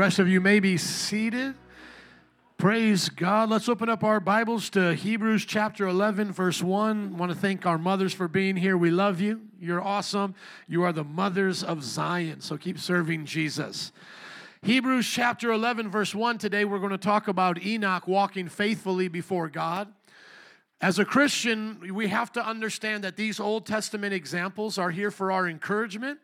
rest of you may be seated. Praise God. Let's open up our Bibles to Hebrews chapter 11, verse 1. I want to thank our mothers for being here. We love you. You're awesome. You are the mothers of Zion. So keep serving Jesus. Hebrews chapter 11, verse 1. Today we're going to talk about Enoch walking faithfully before God. As a Christian, we have to understand that these Old Testament examples are here for our encouragement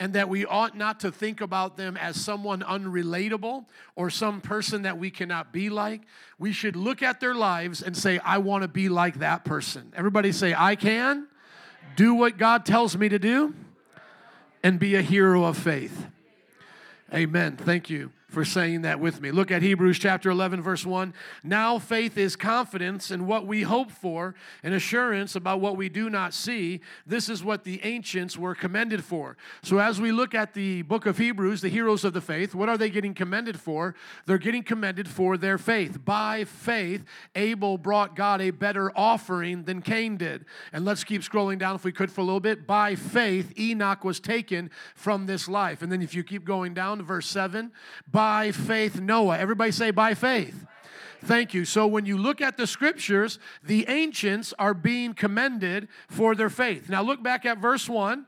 and that we ought not to think about them as someone unrelatable or some person that we cannot be like. We should look at their lives and say, I want to be like that person. Everybody say, I can do what God tells me to do and be a hero of faith. Amen. Thank you for saying that with me. Look at Hebrews chapter 11, verse 1. Now faith is confidence in what we hope for and assurance about what we do not see. This is what the ancients were commended for. So, as we look at the book of Hebrews, the heroes of the faith, what are they getting commended for? They're getting commended for their faith. By faith, Abel brought God a better offering than Cain did. And let's keep scrolling down if we could for a little bit. By faith, Enoch was taken from this life. And then if you keep going down to verse 7, by faith Noah. Everybody say, by faith. Thank you. So when you look at the scriptures, the ancients are being commended for their faith. Now look back at verse 1.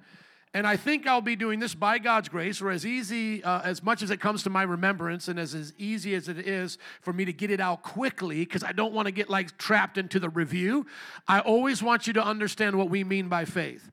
And I think I'll be doing this by God's grace, or as easy, uh, as much as it comes to my remembrance, and as, as easy as it is for me to get it out quickly, because I don't want to get like trapped into the review. I always want you to understand what we mean by faith.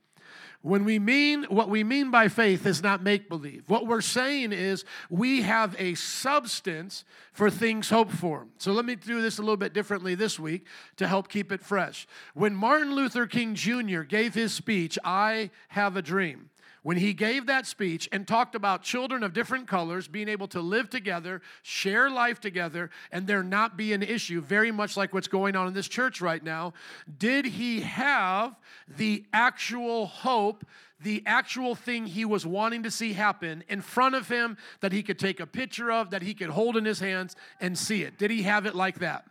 When we mean what we mean by faith is not make believe. What we're saying is we have a substance for things hoped for. So let me do this a little bit differently this week to help keep it fresh. When Martin Luther King Jr. gave his speech, I Have a Dream, when he gave that speech and talked about children of different colors being able to live together, share life together, and there not be an issue, very much like what's going on in this church right now, did he have the actual hope? The actual thing he was wanting to see happen in front of him that he could take a picture of, that he could hold in his hands and see it. Did he have it like that?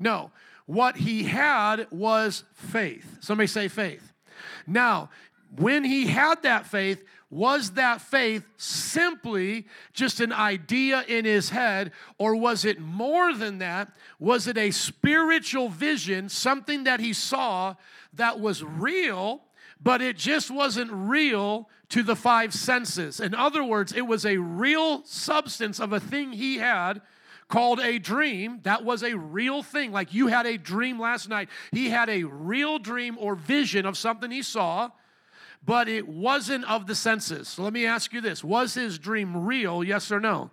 No. What he had was faith. Somebody say faith. Now, when he had that faith, was that faith simply just an idea in his head, or was it more than that? Was it a spiritual vision, something that he saw that was real, but it just wasn't real to the five senses? In other words, it was a real substance of a thing he had called a dream. That was a real thing. Like you had a dream last night. He had a real dream or vision of something he saw but it wasn't of the senses. So let me ask you this Was his dream real, yes or no?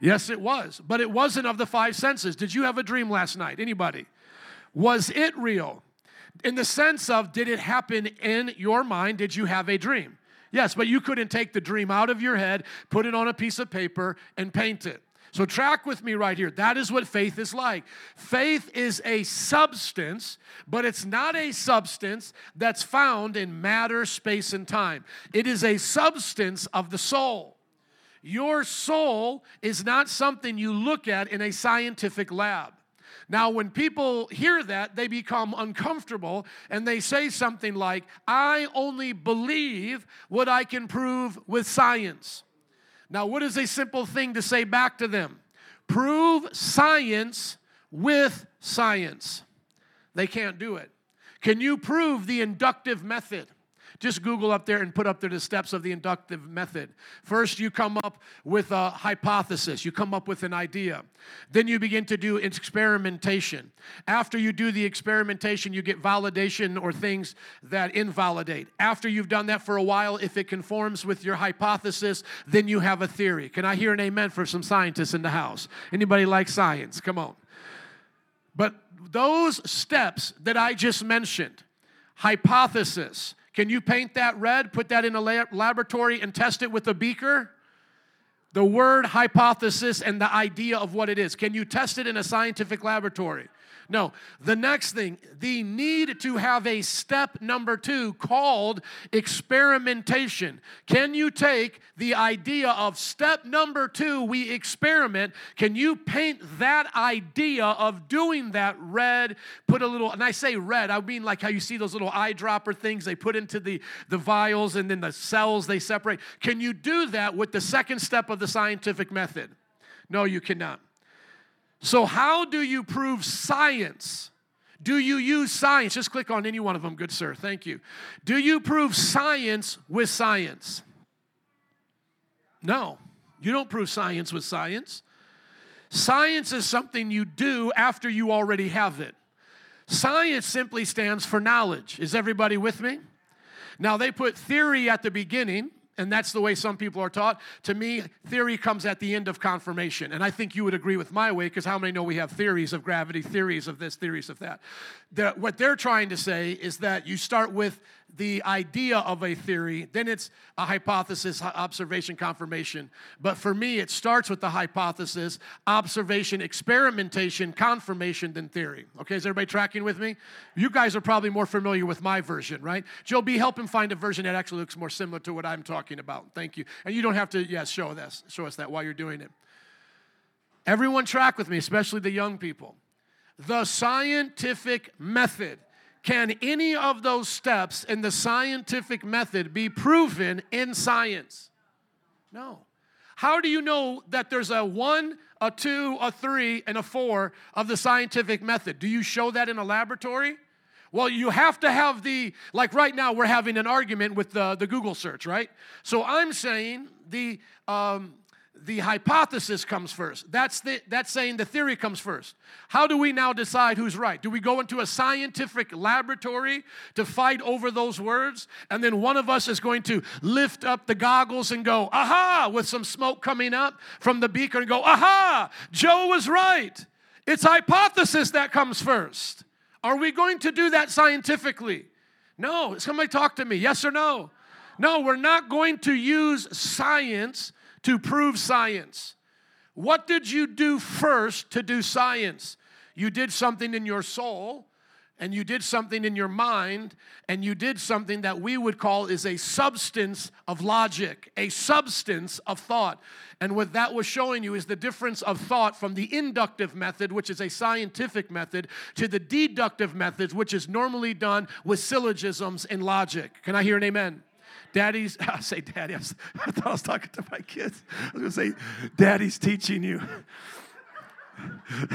Yes, it was, but it wasn't of the five senses. Did you have a dream last night? Anybody? Was it real? In the sense of, did it happen in your mind? Did you have a dream? Yes, but you couldn't take the dream out of your head, put it on a piece of paper, and paint it. So, track with me right here. That is what faith is like. Faith is a substance, but it's not a substance that's found in matter, space, and time. It is a substance of the soul. Your soul is not something you look at in a scientific lab. Now, when people hear that, they become uncomfortable and they say something like, I only believe what I can prove with science. Now, what is a simple thing to say back to them? Prove science with science. They can't do it. Can you prove the inductive method? Just Google up there and put up there the steps of the inductive method. First, you come up with a hypothesis, you come up with an idea. Then you begin to do experimentation. After you do the experimentation, you get validation or things that invalidate. After you've done that for a while, if it conforms with your hypothesis, then you have a theory. Can I hear an amen for some scientists in the house? Anybody like science? Come on. But those steps that I just mentioned, hypothesis, can you paint that red, put that in a laboratory, and test it with a beaker? The word hypothesis and the idea of what it is. Can you test it in a scientific laboratory? No. The next thing, the need to have a step number two called experimentation. Can you take the idea of step number two, we experiment? Can you paint that idea of doing that red? Put a little, and I say red, I mean like how you see those little eyedropper things they put into the, the vials and then the cells they separate. Can you do that with the second step of the scientific method? No, you cannot. So, how do you prove science? Do you use science? Just click on any one of them, good sir. Thank you. Do you prove science with science? No, you don't prove science with science. Science is something you do after you already have it. Science simply stands for knowledge. Is everybody with me? Now, they put theory at the beginning, and that's the way some people are taught. To me, theory comes at the end of confirmation. And I think you would agree with my way, because how many know we have theories of gravity, theories of this, theories of that? The, what they're trying to say is that you start with the idea of a theory, then it's a hypothesis, observation, confirmation. But for me, it starts with the hypothesis, observation, experimentation, confirmation, then theory. Okay, is everybody tracking with me? You guys are probably more familiar with my version, right? Joe B, help him find a version that actually looks more similar to what I'm talking about. Thank you. And you don't have to, yes, yeah, show us, show us that while you're doing it. Everyone track with me, especially the young people. The scientific method can any of those steps in the scientific method be proven in science? No. How do you know that there's a one, a two, a three, and a four of the scientific method? Do you show that in a laboratory? Well, you have to have the, like right now, we're having an argument with the, the Google search, right? So I'm saying the, um, the hypothesis comes first. That's, the, that's saying the theory comes first. How do we now decide who's right? Do we go into a scientific laboratory to fight over those words? And then one of us is going to lift up the goggles and go, aha, with some smoke coming up from the beaker and go, aha, Joe was right. It's hypothesis that comes first. Are we going to do that scientifically? No. Somebody talk to me. Yes or no? No, we're not going to use science to prove science. What did you do first to do science? You did something in your soul, and you did something in your mind, and you did something that we would call is a substance of logic, a substance of thought. And what that was showing you is the difference of thought from the inductive method, which is a scientific method, to the deductive methods, which is normally done with syllogisms and logic. Can I hear an amen? Daddy's, I say daddy, I, was, thought I was talking to my kids. I was gonna say, daddy's teaching you.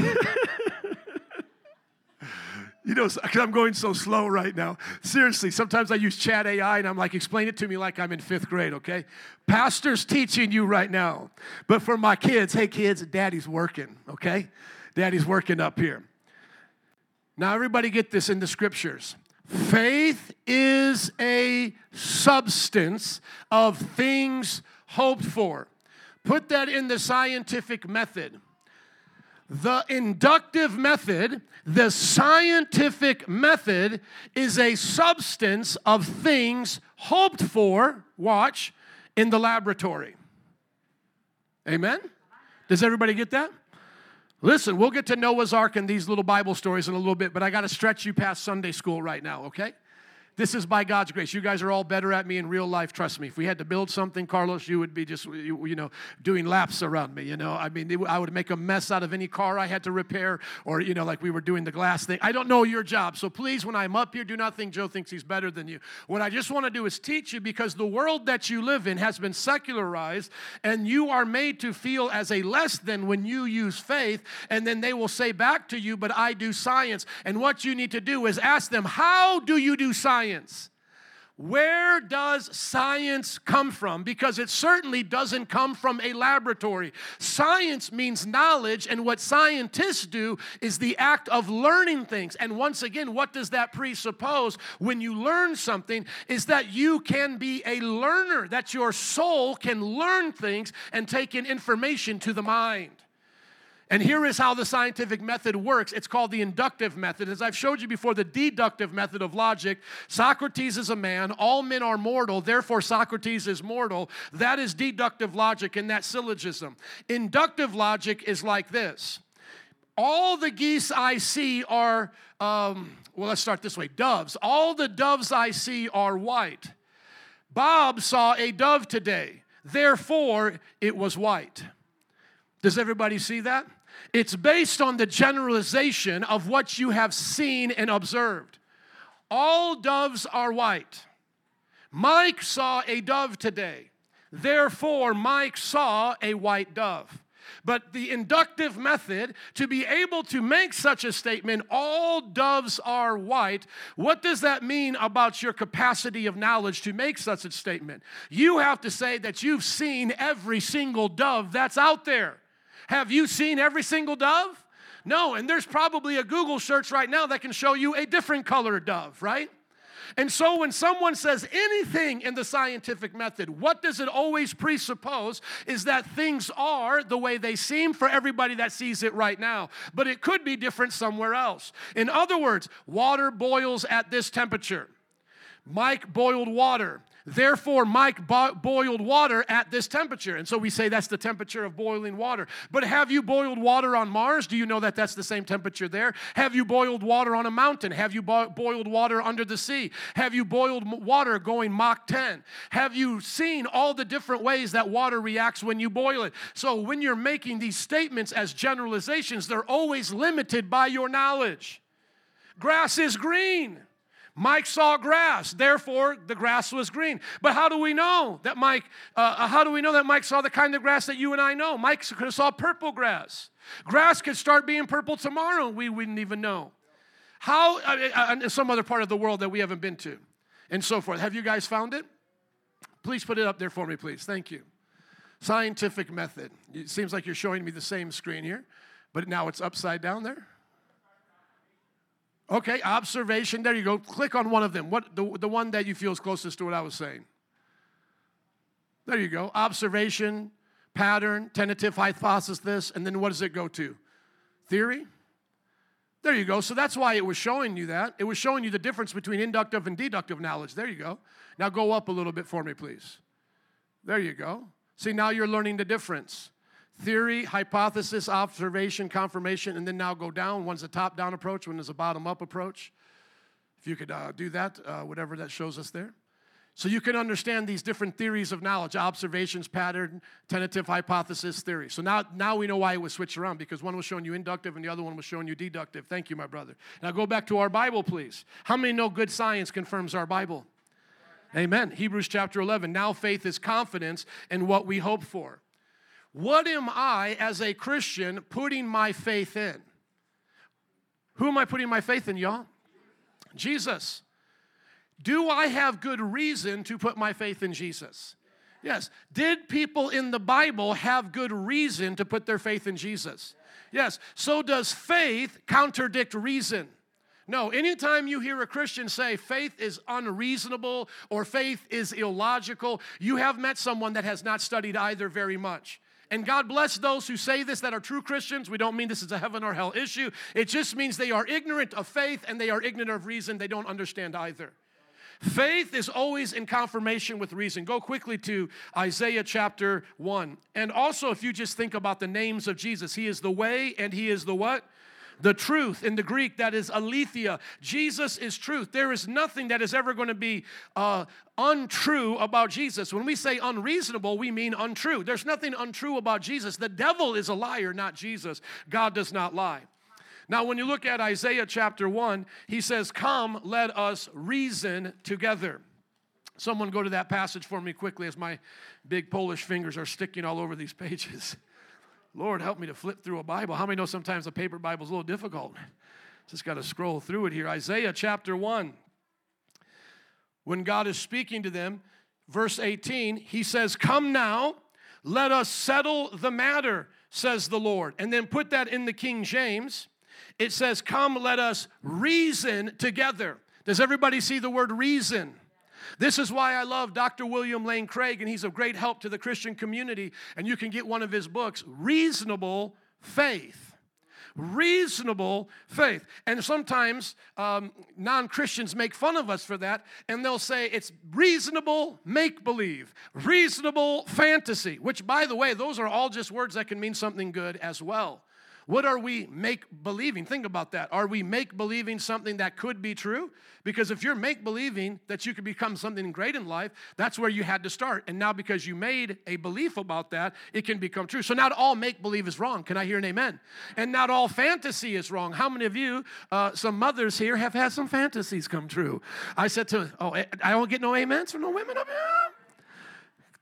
you know, because I'm going so slow right now. Seriously, sometimes I use chat AI and I'm like, explain it to me like I'm in fifth grade, okay? Pastor's teaching you right now. But for my kids, hey kids, daddy's working, okay? Daddy's working up here. Now, everybody get this in the scriptures. Faith is a substance of things hoped for. Put that in the scientific method. The inductive method, the scientific method, is a substance of things hoped for, watch, in the laboratory. Amen? Does everybody get that? Listen, we'll get to Noah's Ark and these little Bible stories in a little bit, but I got to stretch you past Sunday school right now, okay? This is by God's grace. You guys are all better at me in real life, trust me. If we had to build something, Carlos, you would be just, you, know, doing laps around me, you know. I mean, I would make a mess out of any car I had to repair or, you know, like we were doing the glass thing. I don't know your job. So please, when I'm up here, do not think Joe thinks he's better than you. What I just want to do is teach you because the world that you live in has been secularized and you are made to feel as a less than when you use faith. And then they will say back to you, but I do science. And what you need to do is ask them, how do you do science? Science. Where does science come from? Because it certainly doesn't come from a laboratory. Science means knowledge, and what scientists do is the act of learning things. And once again, what does that presuppose when you learn something? Is that you can be a learner, that your soul can learn things and take in information to the mind. And here is how the scientific method works. It's called the inductive method. As I've showed you before, the deductive method of logic. Socrates is a man, all men are mortal, therefore Socrates is mortal. That is deductive logic in that syllogism. Inductive logic is like this All the geese I see are, um, well, let's start this way doves. All the doves I see are white. Bob saw a dove today, therefore it was white. Does everybody see that? It's based on the generalization of what you have seen and observed. All doves are white. Mike saw a dove today. Therefore, Mike saw a white dove. But the inductive method, to be able to make such a statement, all doves are white, what does that mean about your capacity of knowledge to make such a statement? You have to say that you've seen every single dove that's out there. Have you seen every single dove? No, and there's probably a Google search right now that can show you a different color dove, right? And so when someone says anything in the scientific method, what does it always presuppose is that things are the way they seem for everybody that sees it right now, but it could be different somewhere else. In other words, water boils at this temperature. Mike boiled water. Therefore, Mike bo- boiled water at this temperature. And so we say that's the temperature of boiling water. But have you boiled water on Mars? Do you know that that's the same temperature there? Have you boiled water on a mountain? Have you bo- boiled water under the sea? Have you boiled water going Mach 10? Have you seen all the different ways that water reacts when you boil it? So when you're making these statements as generalizations, they're always limited by your knowledge. Grass is green. Mike saw grass, therefore the grass was green. But how do we know that Mike? Uh, uh, how do we know that Mike saw the kind of grass that you and I know? Mike could have saw purple grass. Grass could start being purple tomorrow. We wouldn't even know. How? Uh, uh some other part of the world that we haven't been to, and so forth. Have you guys found it? Please put it up there for me, please. Thank you. Scientific method. It seems like you're showing me the same screen here, but now it's upside down there. Okay, observation. There you go. Click on one of them. What the, the one that you feel is closest to what I was saying. There you go. Observation, pattern, tentative hypothesis, this, and then what does it go to? Theory? There you go. So that's why it was showing you that. It was showing you the difference between inductive and deductive knowledge. There you go. Now go up a little bit for me, please. There you go. See, now you're learning the difference theory, hypothesis, observation, confirmation, and then now go down. One's a top down approach, one is a bottom up approach. If you could uh, do that, uh, whatever that shows us there. So you can understand these different theories of knowledge observations, pattern, tentative hypothesis, theory. So now, now we know why it was switched around because one was showing you inductive and the other one was showing you deductive. Thank you, my brother. Now go back to our Bible, please. How many know good science confirms our Bible? Amen. Hebrews chapter 11. Now faith is confidence in what we hope for. What am I, as a Christian, putting my faith in? Who am I putting my faith in, y'all? Jesus. Do I have good reason to put my faith in Jesus? Yes. Did people in the Bible have good reason to put their faith in Jesus? Yes. So does faith contradict reason? No, anytime you hear a Christian say faith is unreasonable or faith is illogical, you have met someone that has not studied either very much. And God bless those who say this that are true Christians. We don't mean this is a heaven or hell issue. It just means they are ignorant of faith and they are ignorant of reason. They don't understand either. Faith is always in confirmation with reason. Go quickly to Isaiah chapter 1. And also, if you just think about the names of Jesus, He is the way and He is the what? The truth in the Greek, that is aletheia. Jesus is truth. There is nothing that is ever going to be uh, untrue about Jesus. When we say unreasonable, we mean untrue. There's nothing untrue about Jesus. The devil is a liar, not Jesus. God does not lie. Now, when you look at Isaiah chapter 1, he says, Come, let us reason together. Someone go to that passage for me quickly as my big Polish fingers are sticking all over these pages. Lord, help me to flip through a Bible. How many know sometimes a paper Bible is a little difficult? Just got to scroll through it here. Isaiah chapter 1. When God is speaking to them, verse 18, he says, Come now, let us settle the matter, says the Lord. And then put that in the King James. It says, Come, let us reason together. Does everybody see the word reason? This is why I love Dr. William Lane Craig, and he's a great help to the Christian community. And you can get one of his books, Reasonable Faith reasonable faith. And sometimes um, non Christians make fun of us for that, and they'll say it's reasonable make believe, reasonable fantasy, which, by the way, those are all just words that can mean something good as well. What are we make believing? Think about that. Are we make believing something that could be true? Because if you're make believing that you could become something great in life, that's where you had to start. And now, because you made a belief about that, it can become true. So, not all make believe is wrong. Can I hear an amen? And not all fantasy is wrong. How many of you, uh, some mothers here, have had some fantasies come true? I said to, oh, I don't get no amens from no women up here.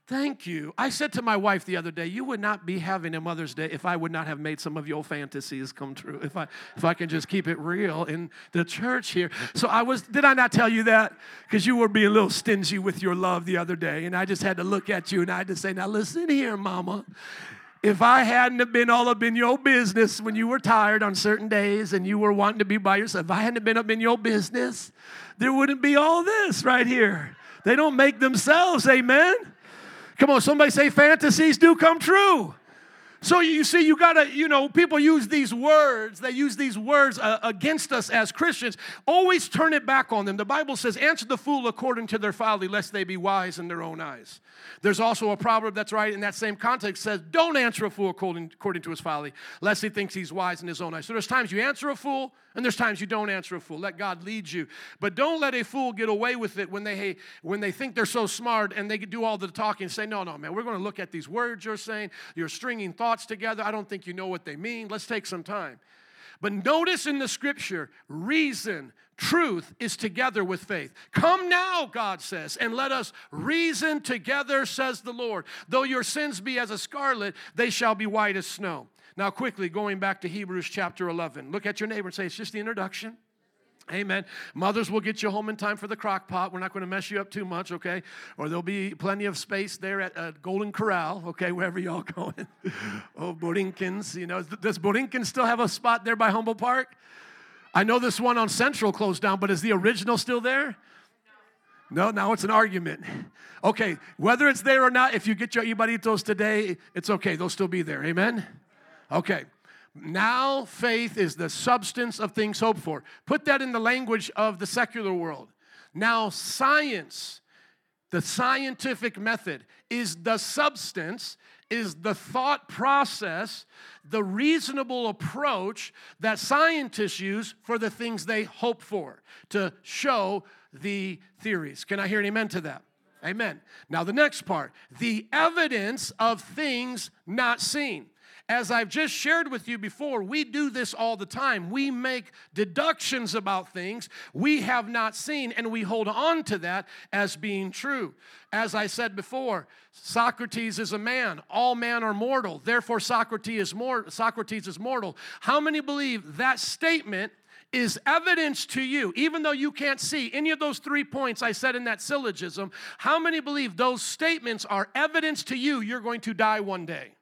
Thank you. I said to my wife the other day, you would not be having a Mother's Day if I would not have made some of your fantasies come true. If I if I can just keep it real in the church here. So I was did I not tell you that? Because you were being a little stingy with your love the other day. And I just had to look at you and I had to say, now listen here, mama. If I hadn't have been all up in your business when you were tired on certain days and you were wanting to be by yourself, if I hadn't been up in your business, there wouldn't be all this right here. They don't make themselves, amen. Come on, somebody say fantasies do come true. So you see, you gotta, you know, people use these words, they use these words uh, against us as Christians. Always turn it back on them. The Bible says, answer the fool according to their folly, lest they be wise in their own eyes. There's also a proverb that's right in that same context says, don't answer a fool according, according to his folly, lest he thinks he's wise in his own eyes. So there's times you answer a fool, and there's times you don't answer a fool. Let God lead you. But don't let a fool get away with it when they, when they think they're so smart and they do all the talking say, no, no, man, we're going to look at these words you're saying. You're stringing thoughts together. I don't think you know what they mean. Let's take some time. But notice in the scripture, reason, truth is together with faith. Come now, God says, and let us reason together, says the Lord. Though your sins be as a scarlet, they shall be white as snow. Now, quickly, going back to Hebrews chapter 11, look at your neighbor and say, It's just the introduction. Amen. Mothers will get you home in time for the crock pot. We're not going to mess you up too much, okay? Or there'll be plenty of space there at, at Golden Corral, okay, wherever y'all going. oh, Borinquen, you know. Does Borinquen still have a spot there by Humboldt Park? I know this one on Central closed down, but is the original still there? No, now it's an argument. Okay, whether it's there or not, if you get your jibaritos today, it's okay. They'll still be there. Amen? Okay. Now faith is the substance of things hoped for. Put that in the language of the secular world. Now science, the scientific method, is the substance, is the thought process, the reasonable approach that scientists use for the things they hope for to show the theories. Can I hear an amen to that? Amen. Now, the next part the evidence of things not seen. As I've just shared with you before, we do this all the time. We make deductions about things we have not seen, and we hold on to that as being true. As I said before, Socrates is a man. All men are mortal. Therefore, Socrates is, mor- Socrates is mortal. How many believe that statement is evidence to you, even though you can't see any of those three points I said in that syllogism, how many believe those statements are evidence to you you're going to die one day?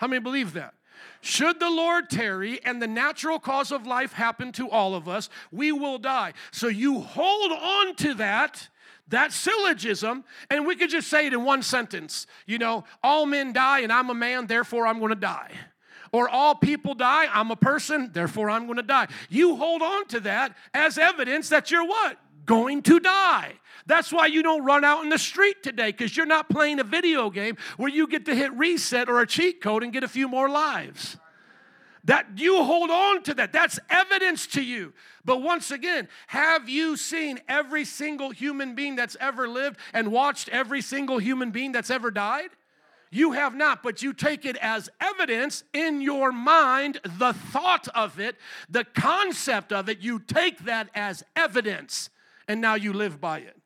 How many believe that? Should the Lord tarry and the natural cause of life happen to all of us, we will die. So you hold on to that that syllogism, and we could just say it in one sentence. You know, all men die, and I'm a man, therefore I'm going to die. Or all people die, I'm a person, therefore I'm going to die. You hold on to that as evidence that you're what? Going to die. That's why you don't run out in the street today because you're not playing a video game where you get to hit reset or a cheat code and get a few more lives. That you hold on to that. That's evidence to you. But once again, have you seen every single human being that's ever lived and watched every single human being that's ever died? You have not, but you take it as evidence in your mind, the thought of it, the concept of it, you take that as evidence, and now you live by it.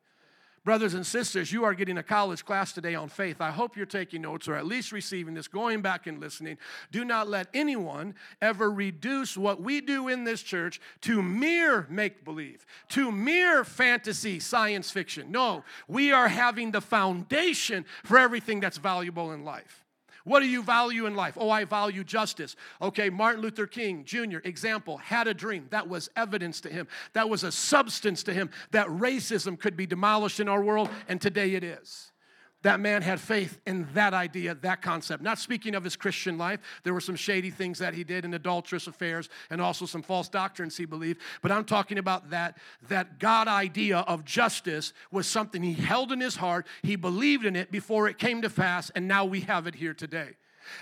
Brothers and sisters, you are getting a college class today on faith. I hope you're taking notes or at least receiving this, going back and listening. Do not let anyone ever reduce what we do in this church to mere make believe, to mere fantasy, science fiction. No, we are having the foundation for everything that's valuable in life. What do you value in life? Oh, I value justice. Okay, Martin Luther King Jr., example, had a dream. That was evidence to him. That was a substance to him that racism could be demolished in our world, and today it is that man had faith in that idea, that concept. Not speaking of his Christian life, there were some shady things that he did in adulterous affairs and also some false doctrines he believed. But I'm talking about that, that God idea of justice was something he held in his heart. He believed in it before it came to pass, and now we have it here today.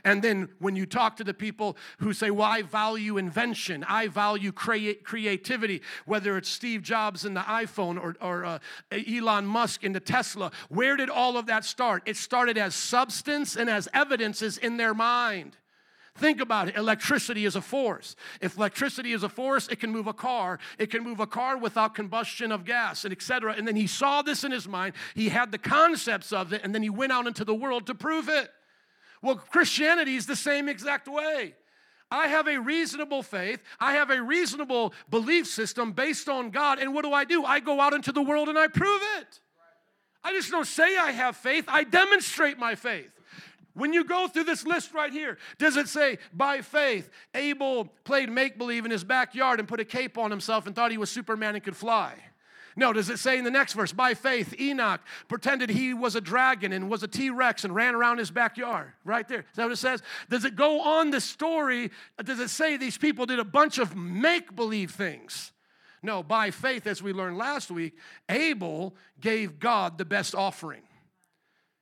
And then when you talk to the people who say, Well, I value invention, I value crea- creativity, whether it's Steve Jobs in the iPhone or, or uh, Elon Musk in the Tesla, where did all of that start? It started as substance and as evidences in their mind. Think about it. Electricity is a force. If electricity is a force, it can move a car. It can move a car without combustion of gas, and etc. And then he saw this in his mind. He had the concepts of it, and then he went out into the world to prove it. Well, Christianity is the same exact way. I have a reasonable faith. I have a reasonable belief system based on God. And what do I do? I go out into the world and I prove it. I just don't say I have faith, I demonstrate my faith. When you go through this list right here, does it say, by faith, Abel played make believe in his backyard and put a cape on himself and thought he was Superman and could fly? No, does it say in the next verse, by faith, Enoch pretended he was a dragon and was a T Rex and ran around his backyard? Right there. Is that what it says? Does it go on the story? Does it say these people did a bunch of make believe things? No, by faith, as we learned last week, Abel gave God the best offering.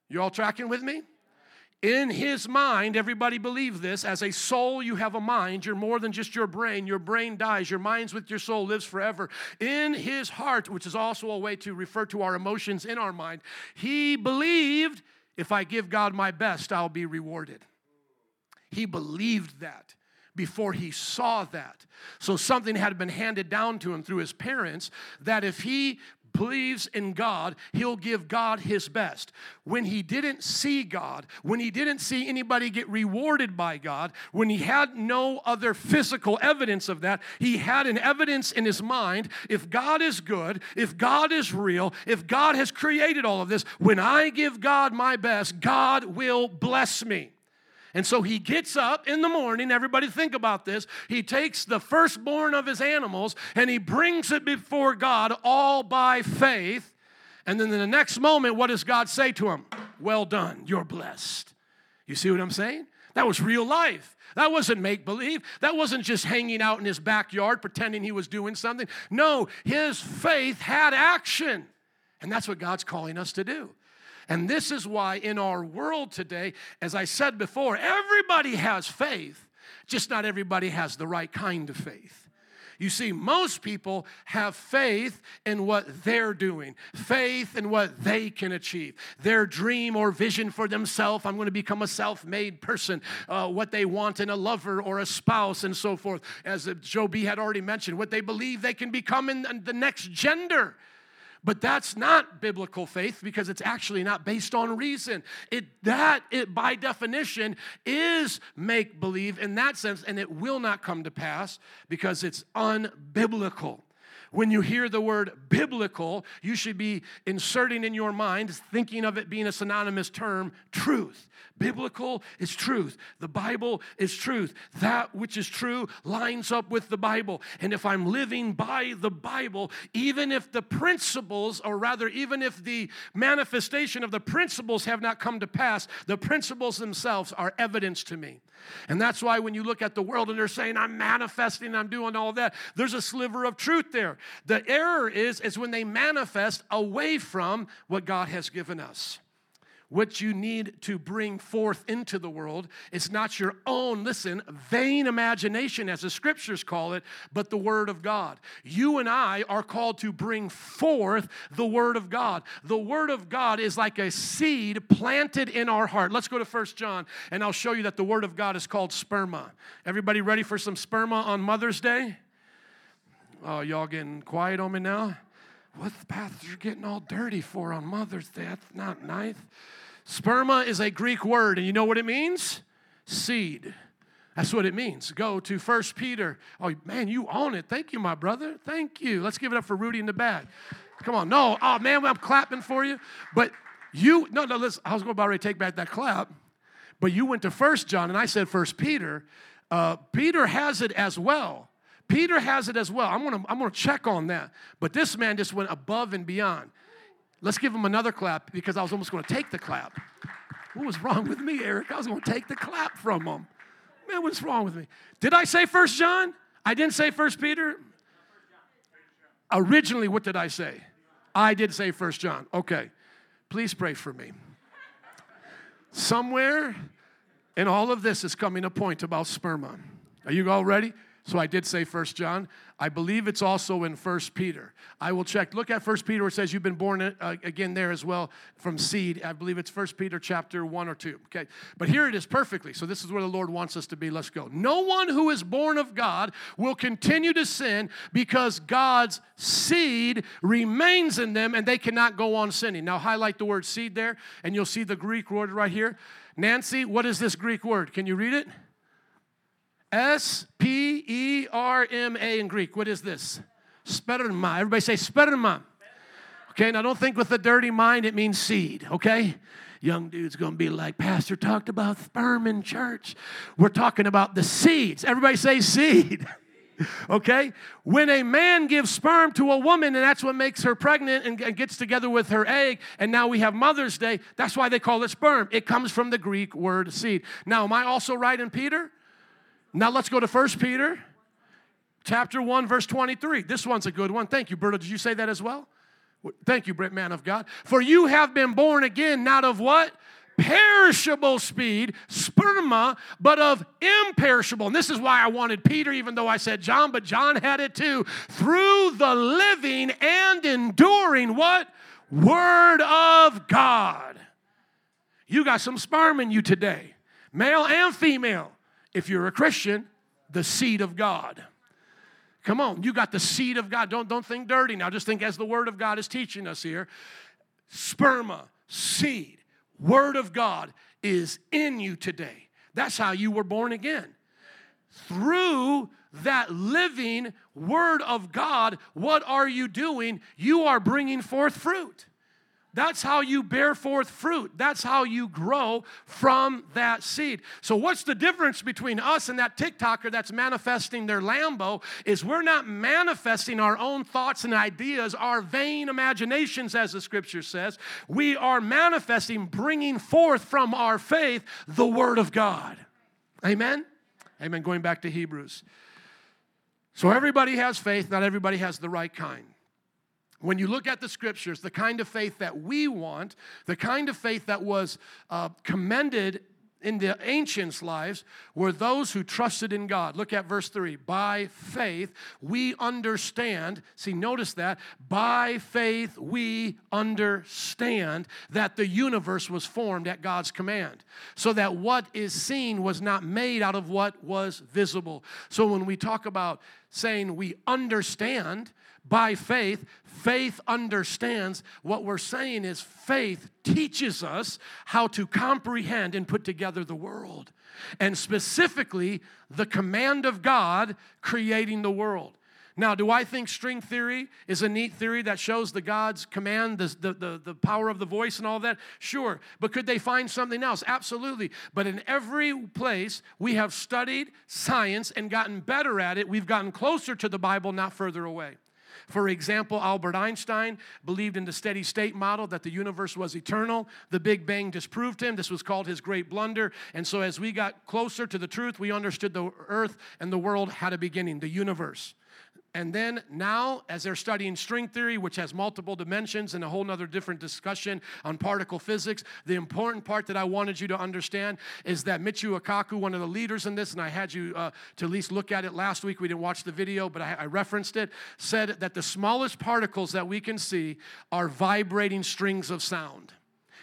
You all tracking with me? In his mind, everybody believes this. As a soul, you have a mind. You're more than just your brain. Your brain dies. Your mind's with your soul, lives forever. In his heart, which is also a way to refer to our emotions in our mind, he believed if I give God my best, I'll be rewarded. He believed that before he saw that. So something had been handed down to him through his parents that if he believes in God, he'll give God his best. When he didn't see God, when he didn't see anybody get rewarded by God, when he had no other physical evidence of that, he had an evidence in his mind. If God is good, if God is real, if God has created all of this, when I give God my best, God will bless me. And so he gets up in the morning, everybody think about this. He takes the firstborn of his animals and he brings it before God all by faith. And then in the next moment, what does God say to him? Well done, you're blessed. You see what I'm saying? That was real life. That wasn't make believe. That wasn't just hanging out in his backyard pretending he was doing something. No, his faith had action. And that's what God's calling us to do. And this is why in our world today, as I said before, everybody has faith, just not everybody has the right kind of faith. You see, most people have faith in what they're doing, faith in what they can achieve, their dream or vision for themselves. I'm going to become a self made person, uh, what they want in a lover or a spouse, and so forth. As Joe B had already mentioned, what they believe they can become in the next gender. But that's not biblical faith because it's actually not based on reason. It that it by definition is make believe in that sense and it will not come to pass because it's unbiblical. When you hear the word biblical, you should be inserting in your mind, thinking of it being a synonymous term, truth. Biblical is truth. The Bible is truth. That which is true lines up with the Bible. And if I'm living by the Bible, even if the principles, or rather, even if the manifestation of the principles have not come to pass, the principles themselves are evidence to me. And that's why when you look at the world and they're saying, I'm manifesting, I'm doing all that, there's a sliver of truth there. The error is, is when they manifest away from what God has given us what you need to bring forth into the world. It's not your own, listen, vain imagination, as the scriptures call it, but the Word of God. You and I are called to bring forth the Word of God. The Word of God is like a seed planted in our heart. Let's go to First John, and I'll show you that the Word of God is called sperma. Everybody ready for some sperma on Mother's Day? Oh, y'all getting quiet on me now? What's the pastor getting all dirty for on Mother's Day? That's not nice. Sperma is a Greek word, and you know what it means? Seed. That's what it means. Go to First Peter. Oh, man, you own it. Thank you, my brother. Thank you. Let's give it up for Rudy in the back. Come on. No, oh, man, I'm clapping for you. But you, no, no, listen, I was going to about ready to take back that clap. But you went to First John, and I said First Peter. Uh, Peter has it as well. Peter has it as well. I'm gonna, I'm gonna check on that. But this man just went above and beyond. Let's give him another clap because I was almost going to take the clap. What was wrong with me, Eric? I was going to take the clap from him. Man, what's wrong with me? Did I say First John? I didn't say First Peter. Originally, what did I say? I did say First John. Okay. Please pray for me. Somewhere in all of this is coming a point about sperma. Are you all ready? So I did say First John. I believe it's also in First Peter. I will check. Look at First Peter where it says you've been born uh, again there as well from seed. I believe it's First Peter chapter 1 or 2. Okay. But here it is perfectly. So this is where the Lord wants us to be. Let's go. No one who is born of God will continue to sin because God's seed remains in them and they cannot go on sinning. Now highlight the word seed there and you'll see the Greek word right here. Nancy, what is this Greek word? Can you read it? S P E R M A in Greek. What is this? Sperma. Everybody say sperma. Okay, now don't think with a dirty mind it means seed, okay? Young dude's gonna be like, Pastor talked about sperm in church. We're talking about the seeds. Everybody say seed. okay? When a man gives sperm to a woman and that's what makes her pregnant and, gets together with her egg, and now we have Mother's Day, that's why they call it sperm. It comes from the Greek word seed. Now, am I also right in Peter? Now let's go to 1 Peter chapter 1, verse 23. This one's a good one. Thank you, Berta. Did you say that as well? Thank you, Brett, man of God. For you have been born again, not of what? Perishable speed, sperma, but of imperishable. And this is why I wanted Peter, even though I said John, but John had it too. Through the living and enduring what? Word of God. You got some sperm in you today, male and female if you're a Christian, the seed of God. Come on, you got the seed of God. Don't, don't think dirty now. Just think as the Word of God is teaching us here. Sperma, seed, Word of God is in you today. That's how you were born again. Through that living Word of God, what are you doing? You are bringing forth fruit. That's how you bear forth fruit. That's how you grow from that seed. So, what's the difference between us and that TikToker that's manifesting their Lambo? Is we're not manifesting our own thoughts and ideas, our vain imaginations, as the scripture says. We are manifesting, bringing forth from our faith the Word of God. Amen? Amen. Going back to Hebrews. So, everybody has faith, not everybody has the right kind when you look at the scriptures, the kind of faith that we want, the kind of faith that was uh, commended in the ancients' lives were those who trusted in God. Look at verse 3. By faith, we understand. See, notice that. By faith, we understand that the universe was formed at God's command, so that what is seen was not made out of what was visible. So when we talk about saying we understand, by faith. Faith understands what we're saying is faith teaches us how to comprehend and put together the world, and specifically the command of God creating the world. Now, do I think string theory is a neat theory that shows the God's command, the, the, the, power of the voice and all that? Sure. But could they find something else? Absolutely. But in every place we have studied science and gotten better at it, we've gotten closer to the Bible, not further away. For example, Albert Einstein believed in the steady state model that the universe was eternal. The Big Bang disproved him. This was called his great blunder. And so, as we got closer to the truth, we understood the earth and the world had a beginning, the universe. And then now, as they're studying string theory, which has multiple dimensions and a whole nother different discussion on particle physics, the important part that I wanted you to understand is that Michio Kaku, one of the leaders in this, and I had you uh, to at least look at it last week. We didn't watch the video, but I, I referenced it, said that the smallest particles that we can see are vibrating strings of sound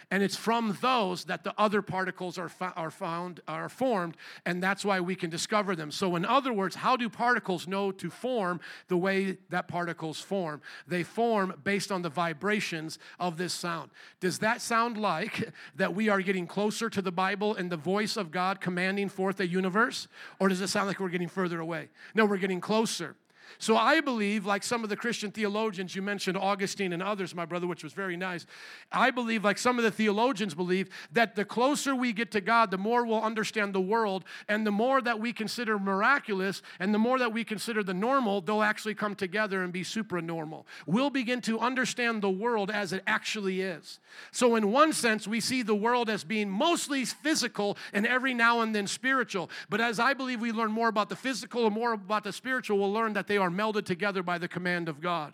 and it's from those that the other particles are, fo- are found are formed and that's why we can discover them. So in other words how do particles know to form the way that particles form? They form based on the vibrations of this sound. Does that sound like that we are getting closer to the bible and the voice of god commanding forth a universe? Or does it sound like we're getting further away? No we're getting closer so I believe, like some of the Christian theologians, you mentioned Augustine and others, my brother, which was very nice. I believe, like some of the theologians believe, that the closer we get to God, the more we'll understand the world, and the more that we consider miraculous, and the more that we consider the normal, they'll actually come together and be supranormal. We'll begin to understand the world as it actually is. So, in one sense, we see the world as being mostly physical and every now and then spiritual. But as I believe we learn more about the physical and more about the spiritual, we'll learn that they are are melded together by the command of God.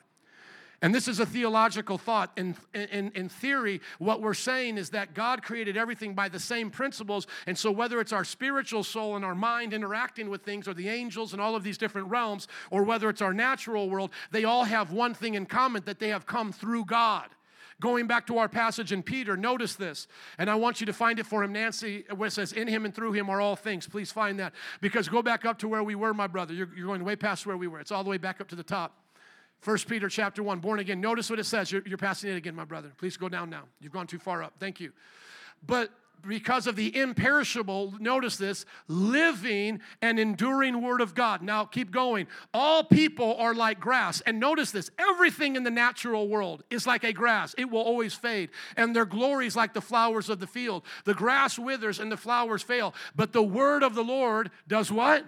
And this is a theological thought. In, in, in theory, what we're saying is that God created everything by the same principles. And so, whether it's our spiritual soul and our mind interacting with things, or the angels and all of these different realms, or whether it's our natural world, they all have one thing in common that they have come through God. Going back to our passage in Peter, notice this, and I want you to find it for him, Nancy, where it says, In him and through him are all things. Please find that. Because go back up to where we were, my brother. You're, you're going way past where we were. It's all the way back up to the top. First Peter chapter 1, born again. Notice what it says. You're, you're passing it again, my brother. Please go down now. You've gone too far up. Thank you. But because of the imperishable, notice this, living and enduring word of God. Now keep going. All people are like grass. And notice this everything in the natural world is like a grass, it will always fade. And their glory is like the flowers of the field. The grass withers and the flowers fail. But the word of the Lord does what?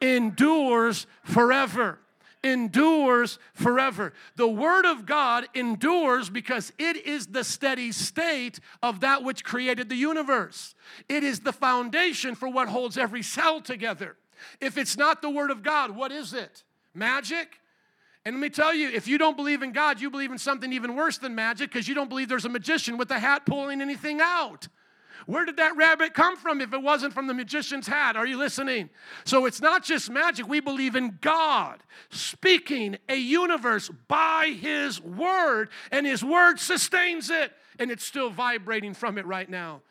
Endures forever endures forever. The Word of God endures because it is the steady state of that which created the universe. It is the foundation for what holds every cell together. If it's not the Word of God, what is it? Magic? And let me tell you, if you don't believe in God, you believe in something even worse than magic because you don't believe there's a magician with a hat pulling anything out. Where did that rabbit come from if it wasn't from the magician's hat? Are you listening? So it's not just magic. We believe in God speaking a universe by His Word, and His Word sustains it, and it's still vibrating from it right now.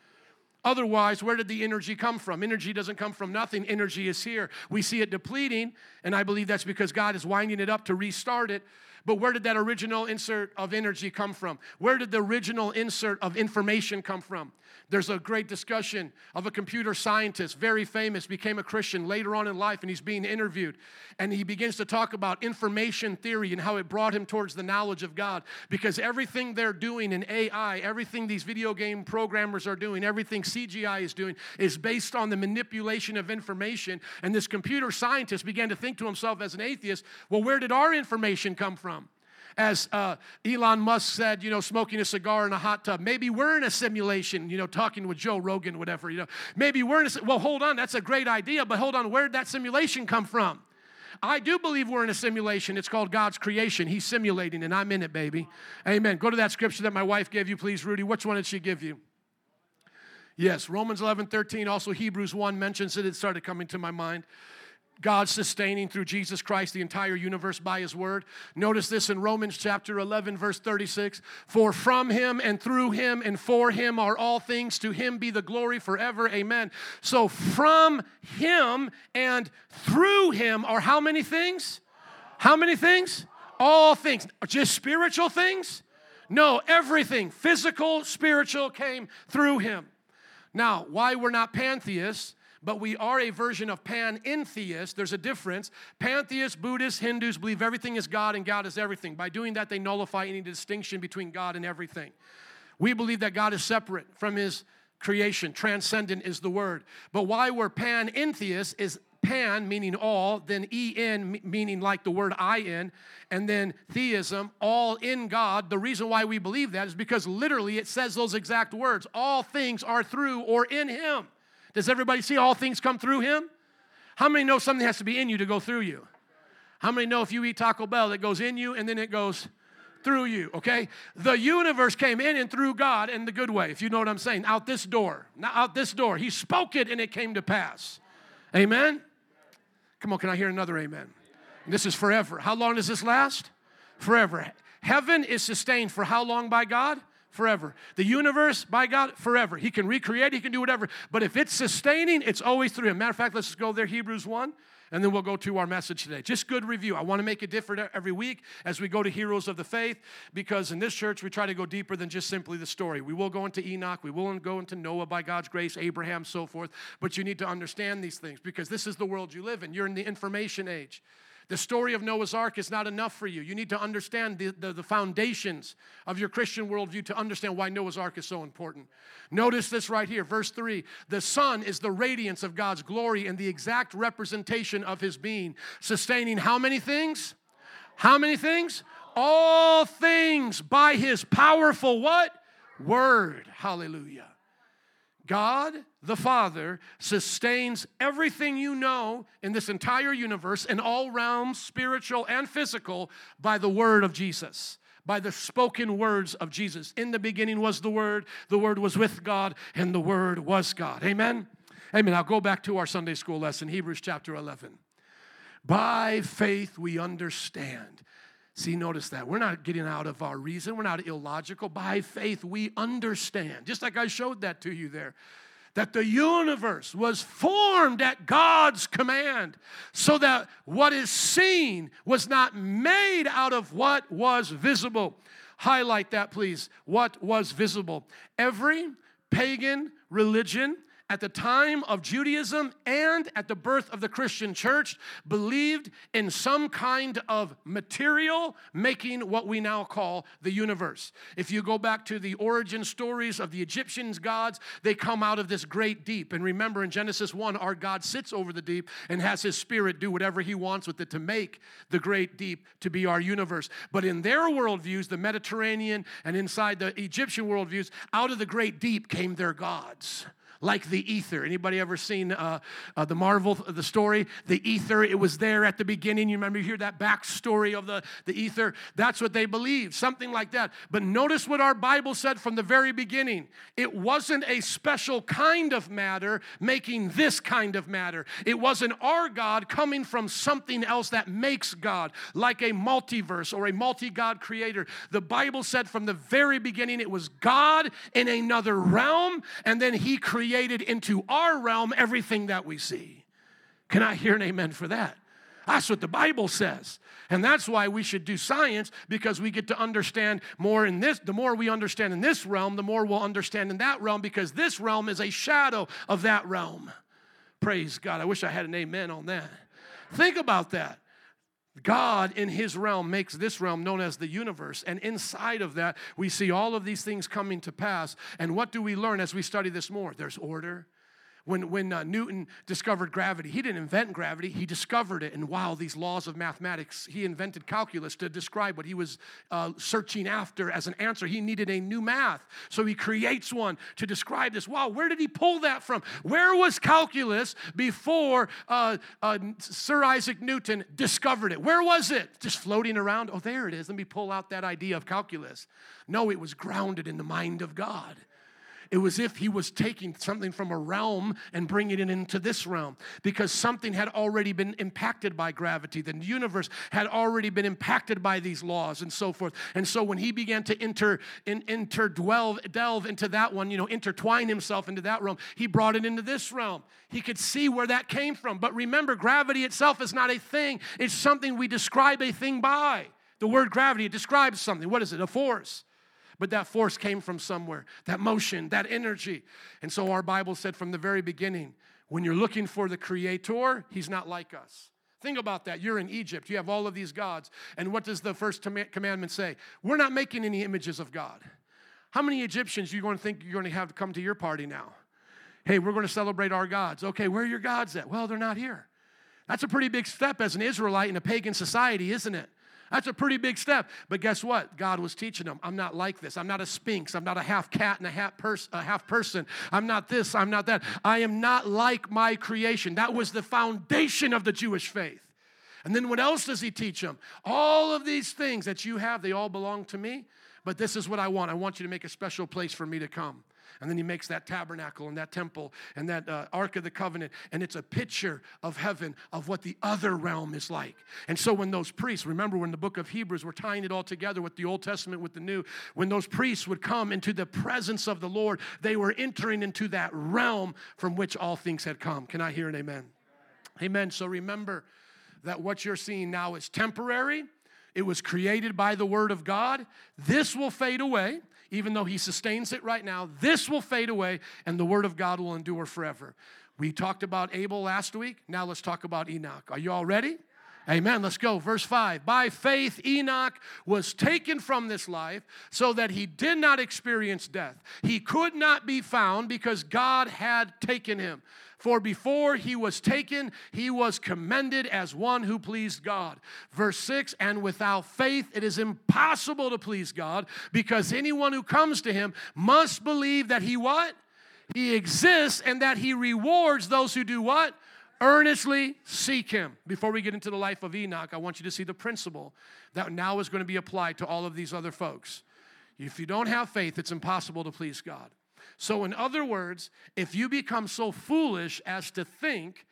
Otherwise, where did the energy come from? Energy doesn't come from nothing. Energy is here. We see it depleting, and I believe that's because God is winding it up to restart it. But where did that original insert of energy come from? Where did the original insert of information come from? There's a great discussion of a computer scientist, very famous, became a Christian later on in life, and he's being interviewed. And he begins to talk about information theory and how it brought him towards the knowledge of God. Because everything they're doing in AI, everything these video game programmers are doing, everything CGI is doing, is based on the manipulation of information. And this computer scientist began to think to himself as an atheist, well, where did our information come from? as uh, Elon Musk said, you know, smoking a cigar in a hot tub. Maybe we're in a simulation, you know, talking with Joe Rogan, whatever, you know. Maybe we're in a, well, hold on, that's a great idea, but hold on, where did that simulation come from? I do believe we're in a simulation. It's called God's creation. He's simulating, and I'm in it, baby. Amen. Go to that scripture that my wife gave you, please, Rudy. Which one did she give you? Yes, Romans 11, 13. Also, Hebrews 1 mentions it. It started coming to my mind. God sustaining through Jesus Christ the entire universe by his word. Notice this in Romans chapter 11, verse 36 For from him and through him and for him are all things, to him be the glory forever. Amen. So, from him and through him are how many things? How many things? All things. Just spiritual things? No, everything, physical, spiritual, came through him. Now, why we're not pantheists but we are a version of panentheist. There's a difference. Pantheists, Buddhists, Hindus believe everything is God and God is everything. By doing that, they nullify any distinction between God and everything. We believe that God is separate from his creation. Transcendent is the word. But why we're panentheist is pan meaning all, then en meaning like the word I in, and then theism, all in God. The reason why we believe that is because literally it says those exact words. All things are through or in him. Does everybody see all things come through him? How many know something has to be in you to go through you? How many know if you eat Taco Bell, it goes in you and then it goes through you, okay? The universe came in and through God in the good way, if you know what I'm saying. Out this door, not out this door. He spoke it and it came to pass. Amen? Come on, can I hear another amen? This is forever. How long does this last? Forever. Heaven is sustained for how long by God? Forever. The universe, by God, forever. He can recreate, He can do whatever. But if it's sustaining, it's always through Him. Matter of fact, let's go there, Hebrews 1, and then we'll go to our message today. Just good review. I want to make it different every week as we go to Heroes of the Faith, because in this church, we try to go deeper than just simply the story. We will go into Enoch, we will go into Noah by God's grace, Abraham, so forth. But you need to understand these things because this is the world you live in. You're in the information age. The story of Noah's Ark is not enough for you. You need to understand the, the, the, foundations of your Christian worldview to understand why Noah's Ark is so important. Notice this right here, verse 3 The Son is the radiance of God's glory and the exact representation of his being, sustaining how many things? How many things? All things by his powerful what? Word. Hallelujah. God the Father sustains everything you know in this entire universe in all realms, spiritual and physical, by the word of Jesus, by the spoken words of Jesus. In the beginning was the Word, the Word was with God, and the Word was God. Amen? Amen. I'll go back to our Sunday school lesson, Hebrews chapter 11. By faith we understand. See, notice that. We're not getting out of our reason. We're not illogical. By faith we understand. Just like I showed that to you there that the universe was formed at God's command, so that what is seen was not made out of what was visible. Highlight that, please. What was visible? Every pagan religion at the time of Judaism and at the birth of the Christian church believed in some kind of material making what we now call the universe. If you go back to the origin stories of the Egyptians' gods, they come out of this great deep. And remember in Genesis 1, our God sits over the deep and has his spirit do whatever he wants with it to make the great deep to be our universe. But in their worldviews, the Mediterranean and inside the Egyptian worldviews, out of the great deep came their gods like the ether. Anybody ever seen uh, uh, the Marvel, the story? The ether, it was there at the beginning. You remember, you hear that backstory of the, the ether? That's what they believed, something like that. But notice what our Bible said from the very beginning it wasn't a special kind of matter making this kind of matter. It wasn't our God coming from something else that makes God, like a multiverse or a multi God creator. The Bible said from the very beginning it was God in another realm, and then He created created into our realm everything that we see. Can I hear an amen for that? That's what the Bible says. And that's why we should do science because we get to understand more in this. The more we understand in this realm, the more we'll understand in that realm because this realm is a shadow of that realm. Praise God. I wish I had an amen on that. Think about that. God in his realm makes this realm known as the universe. And inside of that, we see all of these things coming to pass. And what do we learn as we study this more? There's order, when, when uh, Newton discovered gravity, he didn't invent gravity, he discovered it. And wow, these laws of mathematics, he invented calculus to describe what he was uh, searching after as an answer. He needed a new math. So he creates one to describe this. Wow, where did he pull that from? Where was calculus before uh, uh Sir Isaac Newton discovered it? Where was it? Just floating around? Oh, there it is. Let me pull out that idea of calculus. No, it was grounded in the mind of God. It was if he was taking something from a realm and bringing it into this realm because something had already been impacted by gravity. The universe had already been impacted by these laws and so forth. And so when he began to enter, in, interdwell, delve into that one, you know, intertwine himself into that realm, he brought it into this realm. He could see where that came from. But remember, gravity itself is not a thing, it's something we describe a thing by. The word gravity, it describes something. What is it? A force. But that force came from somewhere, that motion, that energy. And so our Bible said from the very beginning when you're looking for the Creator, He's not like us. Think about that. You're in Egypt, you have all of these gods. And what does the first commandment say? We're not making any images of God. How many Egyptians are you going to think you're going to have come to your party now? Hey, we're going to celebrate our gods. Okay, where are your gods at? Well, they're not here. That's a pretty big step as an Israelite in a pagan society, isn't it? That's a pretty big step. But guess what? God was teaching them. I'm not like this. I'm not a sphinx. I'm not a half cat and a half, pers- a half person. I'm not this. I'm not that. I am not like my creation. That was the foundation of the Jewish faith. And then what else does he teach them? All of these things that you have, they all belong to me. But this is what I want. I want you to make a special place for me to come. And then he makes that tabernacle and that temple and that uh, Ark of the Covenant. And it's a picture of heaven, of what the other realm is like. And so when those priests, remember when the book of Hebrews, we're tying it all together with the Old Testament with the New, when those priests would come into the presence of the Lord, they were entering into that realm from which all things had come. Can I hear an amen? Amen. So remember that what you're seeing now is temporary. It was created by the Word of God. This will fade away even though He sustains it right now, this will fade away and the Word of God will endure forever. We talked about Abel last week. Now let's talk about Enoch. Are you all ready? Amen. Let's go. Verse 5. By faith, Enoch was taken from this life so that he did not experience death. He could not be found because God had taken him. For before he was taken, he was commended as one who pleased God. Verse 6 And without faith, it is impossible to please God because anyone who comes to him must believe that he what? He exists and that he rewards those who do what? Earnestly seek him. Before we get into the life of Enoch, I want you to see the principle that now is going to be applied to all of these other folks. If you don't have faith, it's impossible to please God. So, in other words, if you become so foolish as to think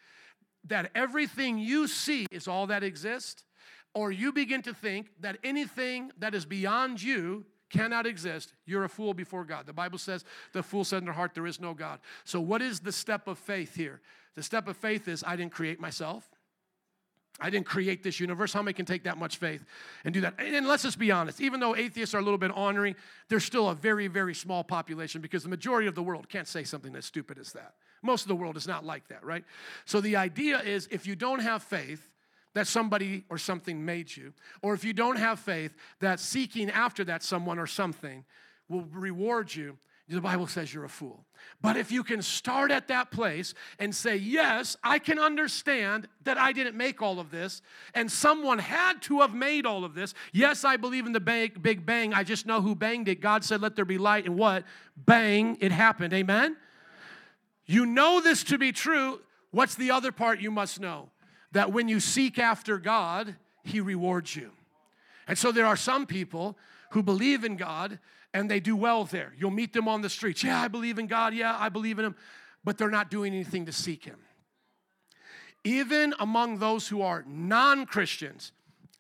that everything you see is all that exists, or you begin to think that anything that is beyond you cannot exist, you're a fool before God. The Bible says, the fool said in their heart, there is no God. So, what is the step of faith here? The step of faith is I didn't create myself. I didn't create this universe. How many can take that much faith and do that? And let's just be honest, even though atheists are a little bit honoring, there's still a very, very small population because the majority of the world can't say something as stupid as that. Most of the world is not like that, right? So the idea is if you don't have faith, that somebody or something made you, or if you don't have faith, that seeking after that someone or something will reward you, the Bible says you're a fool. But if you can start at that place and say, Yes, I can understand that I didn't make all of this, and someone had to have made all of this. Yes, I believe in the Big Bang. I just know who banged it. God said, Let there be light, and what? Bang, it happened. Amen? You know this to be true. What's the other part you must know? That when you seek after God, He rewards you. And so there are some people who believe in God and they do well there. You'll meet them on the streets. Yeah, I believe in God. Yeah, I believe in Him. But they're not doing anything to seek Him. Even among those who are non Christians,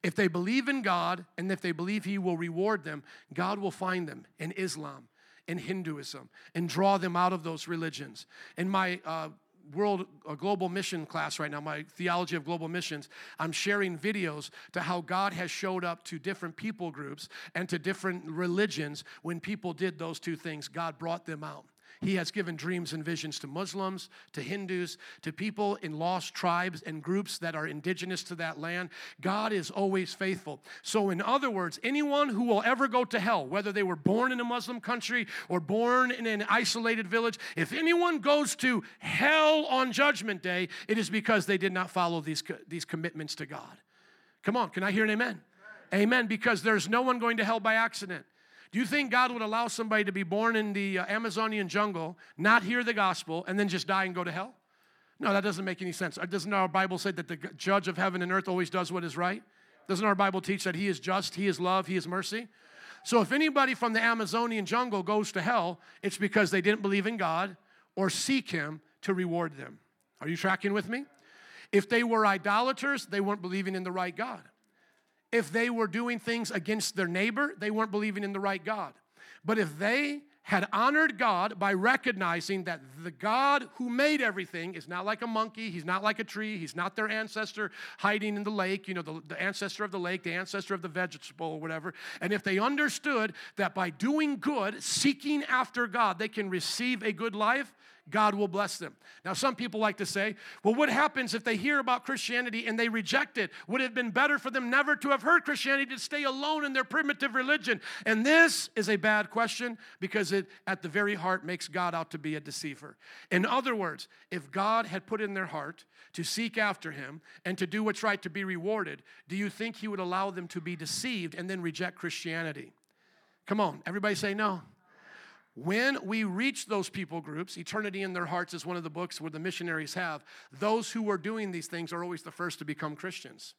if they believe in God and if they believe He will reward them, God will find them in Islam, in Hinduism, and draw them out of those religions. In my uh, world a global mission class right now my theology of global missions i'm sharing videos to how god has showed up to different people groups and to different religions when people did those two things. God brought them out he has given dreams and visions to Muslims, to Hindus, to people in lost tribes and groups that are indigenous to that land. God is always faithful. So, in other words, anyone who will ever go to hell, whether they were born in a Muslim country or born in an isolated village, if anyone goes to hell on Judgment Day, it is because they did not follow these, these commitments to God. Come on, can I hear an amen? Amen, because there's no one going to hell by accident. Do you think God would allow somebody to be born in the uh, Amazonian jungle, not hear the gospel, and then just die and go to hell? No, that doesn't make any sense. Uh, doesn't our Bible say that the judge of heaven and earth always does what is right? Doesn't our Bible teach that He is just, He is love, He is mercy? So if anybody from the Amazonian jungle goes to hell, it's because they didn't believe in God or seek Him to reward them. Are you tracking with me? If they were idolaters, they weren't believing in the right God if they were doing things against their neighbor, they weren't believing in the right God. But if they had honored God by recognizing that the God who made everything is not like a monkey, he's not like a tree, he's not their ancestor hiding in the lake, you know, the, the, ancestor of the lake, the ancestor of the vegetable, or whatever. And if they understood that by doing good, seeking after God, they can receive a good life, God will bless them. Now, some people like to say, well, what happens if they hear about Christianity and they reject it? Would it have been better for them never to have heard Christianity to stay alone in their primitive religion? And this is a bad question because it, at the very heart, makes God out to be a deceiver. In other words, if God had put in their heart to seek after Him and to do what's right to be rewarded, do you think He would allow them to be deceived and then reject Christianity? Come on, everybody say no. When we reach those people groups, Eternity in Their Hearts is one of the books where the missionaries have. Those who are doing these things are always the first to become Christians.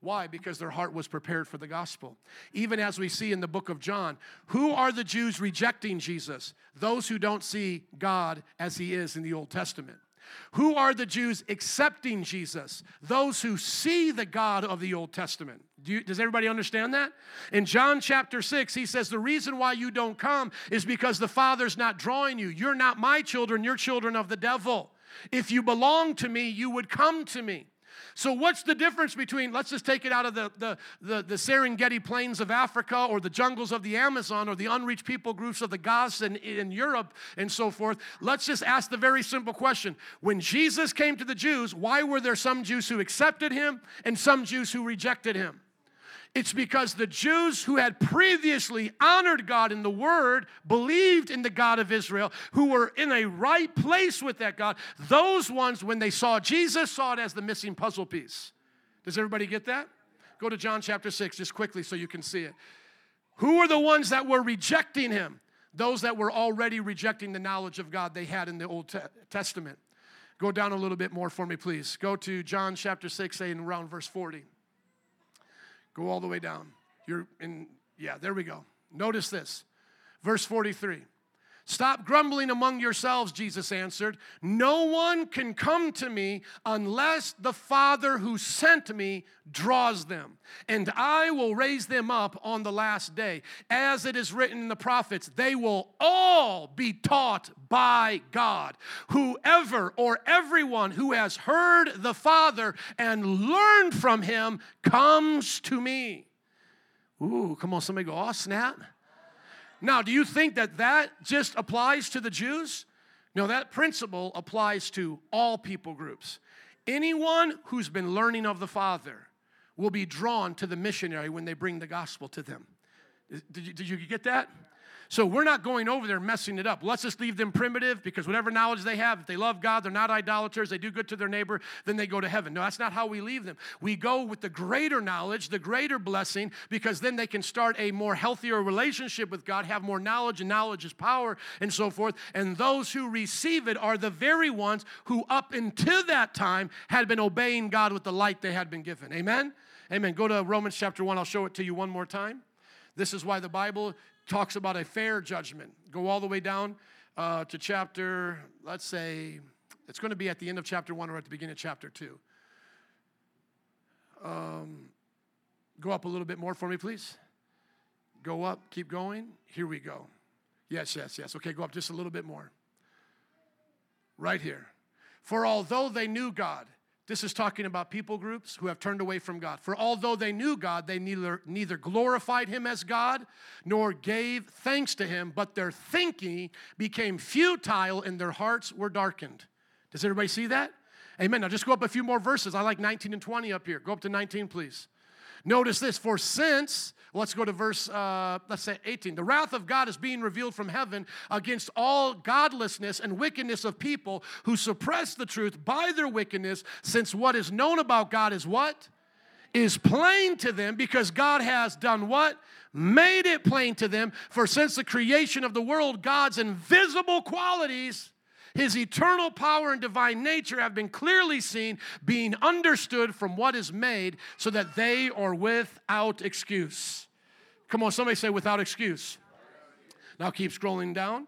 Why? Because their heart was prepared for the gospel. Even as we see in the book of John, who are the Jews rejecting Jesus? Those who don't see God as he is in the Old Testament. Who are the Jews accepting Jesus? Those who see the God of the Old Testament. Do you, does everybody understand that? In John chapter 6, he says, The reason why you don't come is because the Father's not drawing you. You're not my children, you're children of the devil. If you belong to me, you would come to me. So, what's the difference between, let's just take it out of the, the, the, the, Serengeti plains of Africa or the jungles of the Amazon or the unreached people groups of the Goths in, in Europe and so forth. Let's just ask the very simple question. When Jesus came to the Jews, why were there some Jews who accepted him and some Jews who rejected him? It's because the Jews who had previously honored God in the Word, believed in the God of Israel, who were in a right place with that God, those ones, when they saw Jesus, saw it as the missing puzzle piece. Does everybody get that? Go to John chapter 6 just quickly so you can see it. Who were the ones that were rejecting him? Those that were already rejecting the knowledge of God they had in the Old Testament. Go down a little bit more for me, please. Go to John chapter 6, say around verse 40. Go all the way down. You're in, yeah, there we go. Notice this. Verse 43. Stop grumbling among yourselves, Jesus answered. No one can come to me unless the Father who sent me draws them, and I will raise them up on the last day. As it is written in the prophets, they will all be taught by God. Whoever or everyone who has heard the Father and learned from him comes to me. Ooh, come on, somebody go, oh, snap. Now, do you think that that just applies to the Jews? No, that principle applies to all people groups. Anyone who's been learning of the Father will be drawn to the missionary when they bring the gospel to them. Did you, did you get that? So we're not going over there messing it up. Let's just leave them primitive because whatever knowledge they have, if they love God, they're not idolaters, they do good to their neighbor, then they go to heaven. No, that's not how we leave them. We go with the greater knowledge, the greater blessing, because then they can start a more healthier relationship with God, have more knowledge, and knowledge is power, and so forth. And those who receive it are the very ones who, up until that time, had been obeying God with the light they had been given. Amen? Amen. Go to Romans chapter 1. I'll show it to you one more time. This is why the Bible talks about a fair judgment. Go all the way down uh, to chapter, let's say, it's going to be at the end of chapter one or at the beginning of chapter two. Um, go up a little bit more for me, please. Go up, keep going. Here we go. Yes, yes, yes. Okay, go up just a little bit more. Right here. For although they knew God, this is talking about people groups who have turned away from God. For although they knew God, they neither, neither glorified him as God nor gave thanks to him, but their thinking became futile and their hearts were darkened. Does everybody see that? Amen. Now just go up a few more verses. I like 19 and 20 up here. Go up to 19, please. Notice this for since, let's go to verse, uh, let's say 18. The wrath of God is being revealed from heaven against all godlessness and wickedness of people who suppress the truth by their wickedness, since what is known about God is what? Is plain to them because God has done what? Made it plain to them. For since the creation of the world, God's invisible qualities his eternal power and divine nature have been clearly seen, being understood from what is made, so that they are without excuse. Come on, somebody say without excuse. Now keep scrolling down.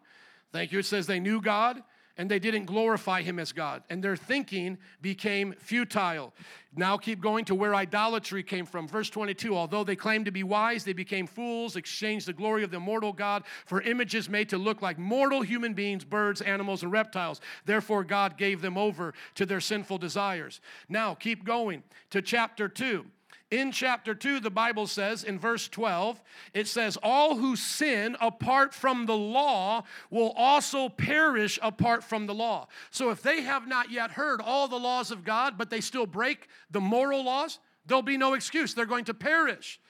Thank you. It says they knew God and they didn't glorify him as God, and their thinking became futile. Now keep going to where idolatry came from. Verse 22 Although they claimed to be wise, they became fools, exchanged the glory of the immortal God for images made to look like mortal human beings, birds, animals, and reptiles. Therefore, God gave them over to their sinful desires. Now keep going to chapter 2. In chapter 2, the Bible says in verse 12, it says, All who sin apart from the law will also perish apart from the law. So if they have not yet heard all the laws of God, but they still break the moral laws, there'll be no excuse. They're going to perish.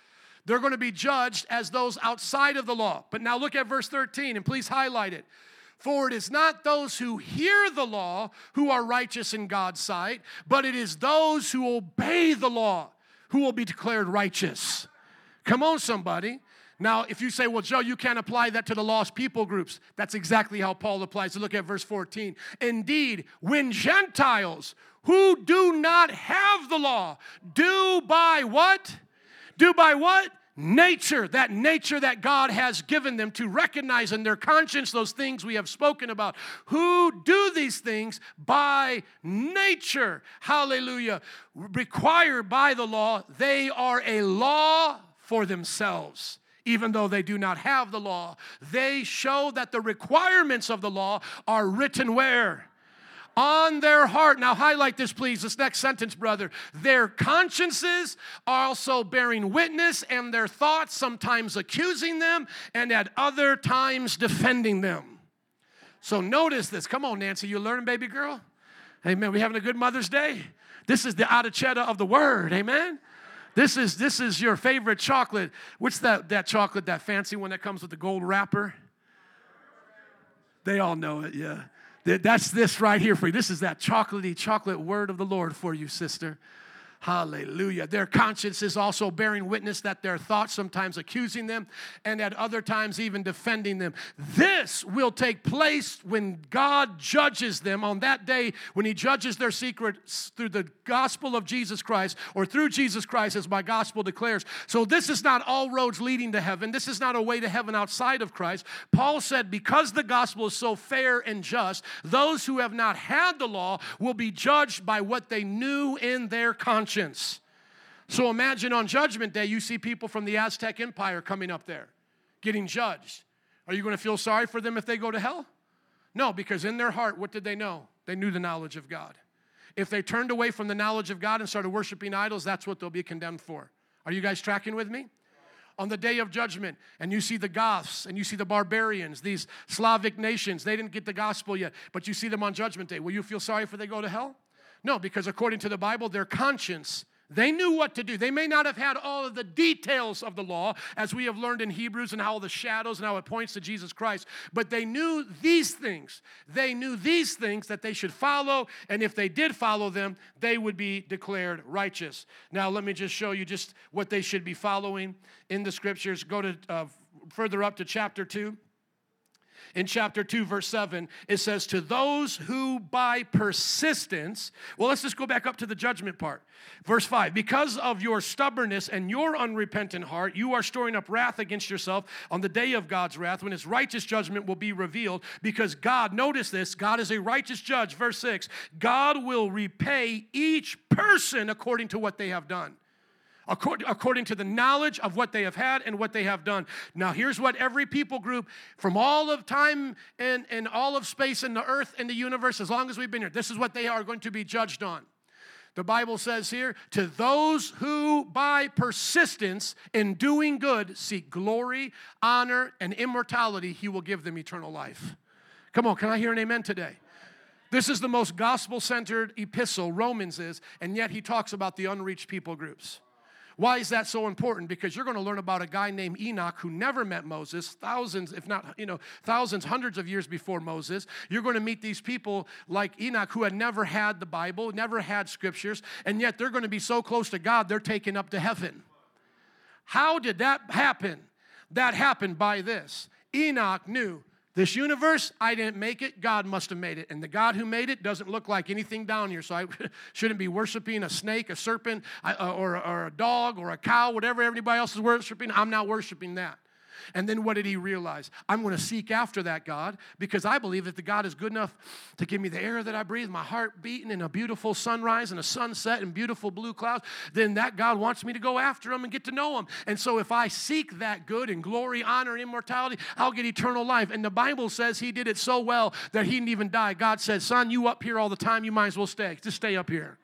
They're going to be judged as those outside of the law. But now look at verse 13 and please highlight it. For it is not those who hear the law who are righteous in God's sight, but it is those who obey the law who will be declared righteous. Come on, somebody. Now, if you say, well, Joe, you can't apply that to the lost people groups, that's exactly how Paul applies. So look at verse 14. Indeed, when Gentiles who do not have the law do by what? Do by what? Nature, that nature that God has given them to recognize in their conscience those things we have spoken about. Who do these things by nature? Hallelujah. Required by the law, they are a law for themselves. Even though they do not have the law, they show that the requirements of the law are written where? On their heart. Now, highlight this, please, this next sentence, brother. Their consciences are also bearing witness, and their thoughts sometimes accusing them, and at other times defending them. So, notice this. Come on, Nancy, you learning, baby girl? Amen. We having a good Mother's Day? This is the adichetta of the word. Amen. This is this is your favorite chocolate. What's that that chocolate, that fancy one that comes with the gold wrapper? They all know it, yeah. That's this right here for you. This is that chocolatey chocolate word of the Lord for you, sister. Hallelujah. Their conscience is also bearing witness that their thoughts sometimes accusing them and at other times even defending them. This will take place when God judges them on that day when He judges their secrets through the gospel of Jesus Christ or through Jesus Christ, as my gospel declares. So, this is not all roads leading to heaven. This is not a way to heaven outside of Christ. Paul said, because the gospel is so fair and just, those who have not had the law will be judged by what they knew in their conscience. So imagine on Judgment Day, you see people from the Aztec Empire coming up there, getting judged. Are you going to feel sorry for them if they go to hell? No, because in their heart, what did they know? They knew the knowledge of God. If they turned away from the knowledge of God and started worshiping idols, that's what they'll be condemned for. Are you guys tracking with me? on the day of judgment and you see the Goths and you see the barbarians, these Slavic nations, they didn't get the gospel yet, but you see them on judgment day. Will you feel sorry for they go to hell? No, because according to the Bible, their conscience they knew what to do. They may not have had all of the details of the law, as we have learned in Hebrews and how the shadows and how it points to Jesus Christ, but they knew these things. They knew these things that they should follow, and if they did follow them, they would be declared righteous. Now, let me just show you just what they should be following in the scriptures. Go to uh, further up to chapter 2 in chapter 2, verse 7, it says, To those who by persistence, well, let's just go back up to the judgment part. Verse 5, because of your stubbornness and your unrepentant heart, you are storing up wrath against yourself on the day of God's wrath when his righteous judgment will be revealed. Because God, notice this, God is a righteous judge. Verse 6, God will repay each person according to what they have done according to the knowledge of what they have had and what they have done. Now, here's what every people group from all of time and, and all of space and the earth and the universe, as long as we've been here, this is what they are going to be judged on. The Bible says here, to those who by persistence in doing good seek glory, honor, and immortality, he will give them eternal life. Come on, can I hear an amen today? This is the most gospel centered epistle, Romans is, and yet he talks about the unreached people groups. Why is that so important? Because you're going to learn about a guy named Enoch who never met Moses, thousands, if not, you know, thousands, hundreds of years before Moses. You're going to meet these people like Enoch who had never had the Bible, never had scriptures, and yet they're going to be so close to God, they're taken up to heaven. How did that happen? That happened by this. Enoch knew this universe, I didn't make it. God must have made it. And the God who made it doesn't look like anything down here. So I shouldn't be worshiping a snake, a serpent, uh, or, or a dog, or a cow, whatever everybody else is worshiping. I'm not worshiping that. And then what did he realize? I'm going to seek after that God because I believe that the God is good enough to give me the air that I breathe, my heart beating, and a beautiful sunrise and a sunset and beautiful blue clouds. Then that God wants me to go after him and get to know him. And so if I seek that good and glory, honor, and immortality, I'll get eternal life. And the Bible says he did it so well that he didn't even die. God said, Son, you up here all the time, you might as well stay. Just stay up here.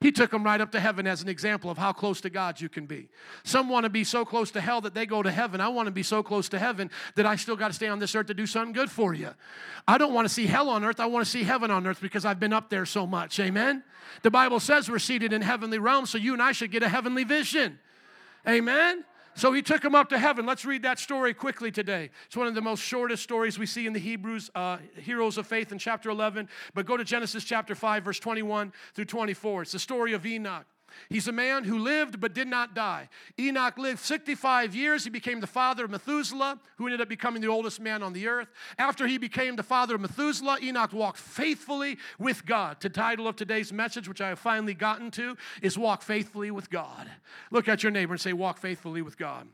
He took them right up to heaven as an example of how close to God you can be. Some want to be so close to hell that they go to heaven. I want to be so close to heaven that I still got to stay on this earth to do something good for you. I don't want to see hell on earth. I want to see heaven on earth because I've been up there so much. Amen? The Bible says we're seated in heavenly realms, so you and I should get a heavenly vision. Amen? So he took him up to heaven. Let's read that story quickly today. It's one of the most shortest stories we see in the Hebrews, uh, Heroes of Faith in chapter 11. But go to Genesis chapter 5, verse 21 through 24. It's the story of Enoch. He's a man who lived but did not die. Enoch lived 65 years. He became the father of Methuselah, who ended up becoming the oldest man on the earth. After he became the father of Methuselah, Enoch walked faithfully with God. The title of today's message, which I have finally gotten to, is Walk Faithfully with God. Look at your neighbor and say, Walk faithfully with God.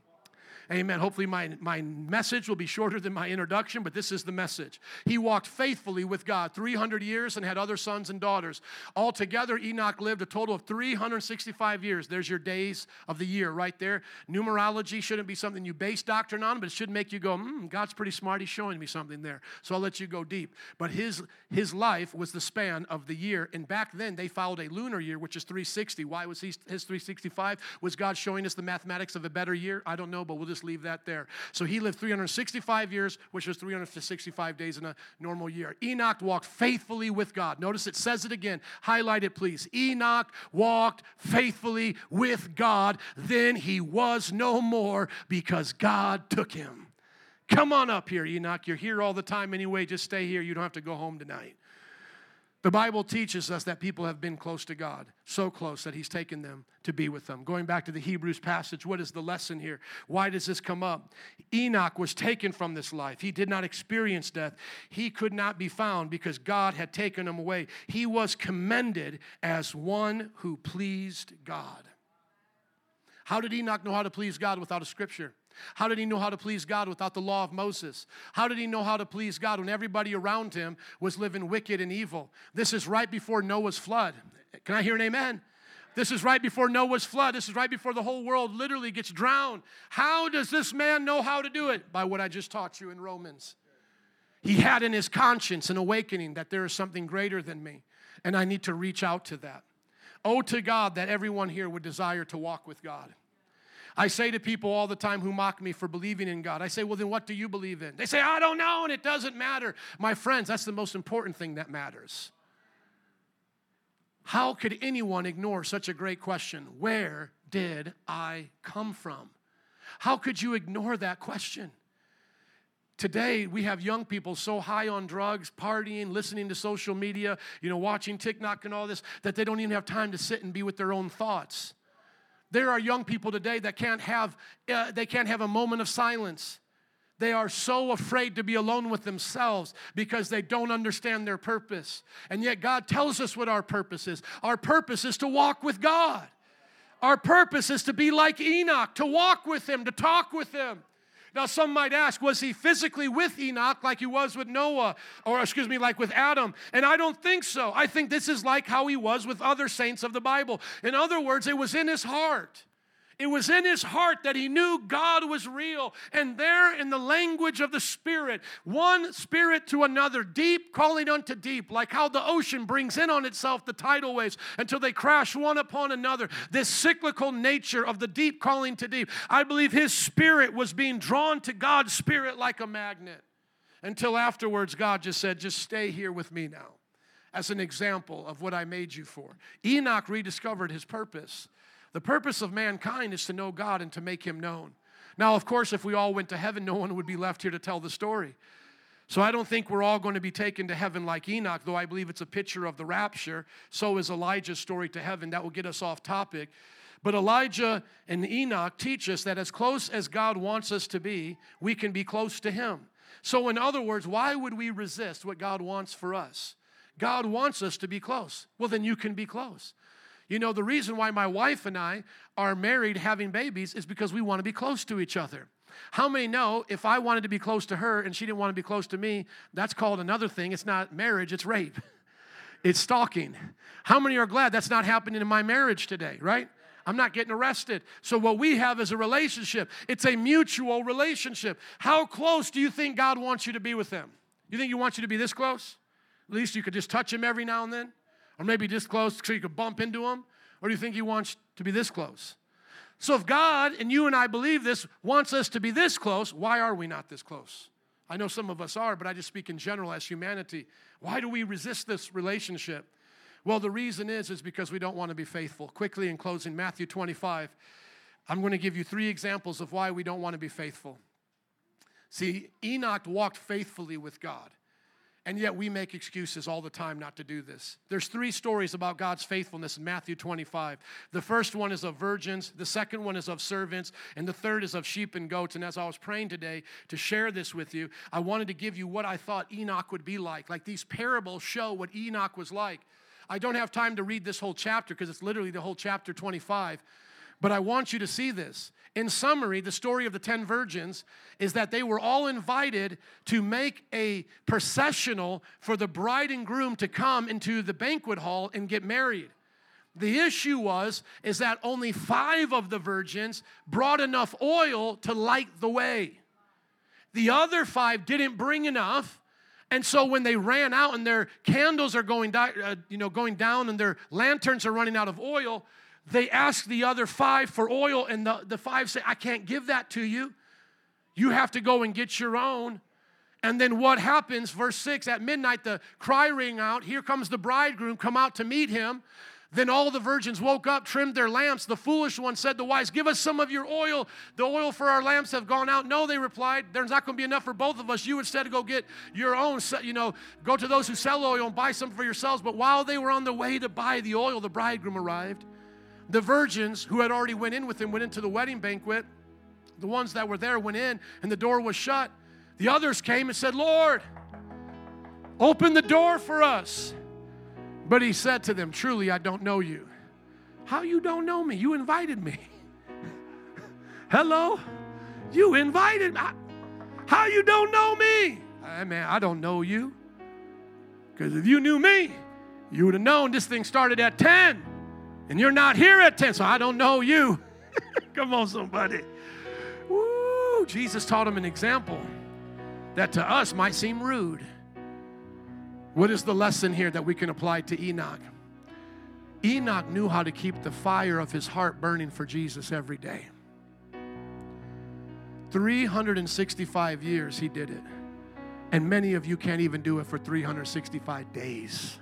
Amen. Hopefully, my, my message will be shorter than my introduction, but this is the message. He walked faithfully with God 300 years and had other sons and daughters. Altogether, Enoch lived a total of 365 years. There's your days of the year right there. Numerology shouldn't be something you base doctrine on, but it should make you go, hmm, God's pretty smart. He's showing me something there. So I'll let you go deep. But his, his life was the span of the year. And back then, they followed a lunar year, which is 360. Why was he, his 365? Was God showing us the mathematics of a better year? I don't know, but we'll just just leave that there. So he lived 365 years, which was 365 days in a normal year. Enoch walked faithfully with God. Notice it says it again. Highlight it, please. Enoch walked faithfully with God. Then he was no more because God took him. Come on up here, Enoch. You're here all the time anyway. Just stay here. You don't have to go home tonight. The Bible teaches us that people have been close to God, so close that He's taken them to be with them. Going back to the Hebrews passage, what is the lesson here? Why does this come up? Enoch was taken from this life. He did not experience death. He could not be found because God had taken him away. He was commended as one who pleased God. How did Enoch know how to please God without a scripture? How did he know how to please God without the law of Moses? How did he know how to please God when everybody around him was living wicked and evil? This is right before Noah's flood. Can I hear an amen? This is right before Noah's flood. This is right before the whole world literally gets drowned. How does this man know how to do it? By what I just taught you in Romans. He had in his conscience an awakening that there is something greater than me, and I need to reach out to that. Oh, to God that everyone here would desire to walk with God. I say to people all the time who mock me for believing in God, I say, well, then what do you believe in? They say, I don't know, and it doesn't matter. My friends, that's the most important thing that matters. How could anyone ignore such a great question? Where did I come from? How could you ignore that question? Today, we have young people so high on drugs, partying, listening to social media, you know, watching TikTok and all this, that they don't even have time to sit and be with their own thoughts. There are young people today that can't have, uh, they can't have a moment of silence. They are so afraid to be alone with themselves because they don't understand their purpose. And yet, God tells us what our purpose is. Our purpose is to walk with God. Our purpose is to be like Enoch, to walk with Him, to talk with Him. Now, some might ask, was he physically with Enoch like he was with Noah, or excuse me, like with Adam? And I don't think so. I think this is like how he was with other saints of the Bible. In other words, it was in his heart. It was in his heart that he knew God was real. And there, in the language of the Spirit, one spirit to another, deep calling unto deep, like how the ocean brings in on itself the tidal waves until they crash one upon another. This cyclical nature of the deep calling to deep. I believe his spirit was being drawn to God's spirit like a magnet. Until afterwards, God just said, Just stay here with me now as an example of what I made you for. Enoch rediscovered his purpose. The purpose of mankind is to know God and to make Him known. Now, of course, if we all went to heaven, no one would be left here to tell the story. So I don't think we're all going to be taken to heaven like Enoch, though I believe it's a picture of the rapture. So is Elijah's story to heaven. That will get us off topic. But Elijah and Enoch teach us that as close as God wants us to be, we can be close to Him. So, in other words, why would we resist what God wants for us? God wants us to be close. Well, then you can be close. You know, the reason why my wife and I are married having babies is because we want to be close to each other. How many know if I wanted to be close to her and she didn't want to be close to me, that's called another thing. It's not marriage, it's rape, it's stalking. How many are glad that's not happening in my marriage today, right? I'm not getting arrested. So, what we have is a relationship. It's a mutual relationship. How close do you think God wants you to be with Him? You think He wants you to be this close? At least you could just touch Him every now and then? Or maybe this close so you could bump into him? Or do you think he wants to be this close? So if God, and you and I believe this, wants us to be this close, why are we not this close? I know some of us are, but I just speak in general as humanity. Why do we resist this relationship? Well, the reason is is because we don't want to be faithful. Quickly in closing, Matthew 25. I'm going to give you three examples of why we don't want to be faithful. See, Enoch walked faithfully with God. And yet we make excuses all the time not to do this. There's three stories about God's faithfulness in Matthew 25. The first one is of virgins, the second one is of servants, and the third is of sheep and goats. And as I was praying today to share this with you, I wanted to give you what I thought Enoch would be like. Like these parables show what Enoch was like. I don't have time to read this whole chapter because it's literally the whole chapter 25. But I want you to see this. In summary, the story of the 10 virgins is that they were all invited to make a processional for the bride and groom to come into the banquet hall and get married. The issue was is that only 5 of the virgins brought enough oil to light the way. The other 5 didn't bring enough. And so when they ran out and their candles are going, uh, you know, going down and their lanterns are running out of oil, they ask the other five for oil, and the, the five say, I can't give that to you. You have to go and get your own. And then what happens? Verse 6 At midnight, the cry ring out. Here comes the bridegroom, come out to meet him. Then all the virgins woke up, trimmed their lamps. The foolish one said to the wise, Give us some of your oil. The oil for our lamps have gone out. No, they replied, There's not going to be enough for both of us. You instead go get your own, you know, go to those who sell oil and buy some for yourselves. But while they were on the way to buy the oil, the bridegroom arrived. The virgins who had already went in with him went into the wedding banquet. The ones that were there went in, and the door was shut. The others came and said, Lord, open the door for us. But he said to them, Truly, I don't know you. How you don't know me? You invited me. Hello? You invited me. How you don't know me? I mean, I don't know you. Because if you knew me, you would have known this thing started at 10. And you're not here at 10, so I don't know you. Come on, somebody. Woo! Jesus taught him an example that to us might seem rude. What is the lesson here that we can apply to Enoch? Enoch knew how to keep the fire of his heart burning for Jesus every day. 365 years he did it. And many of you can't even do it for 365 days.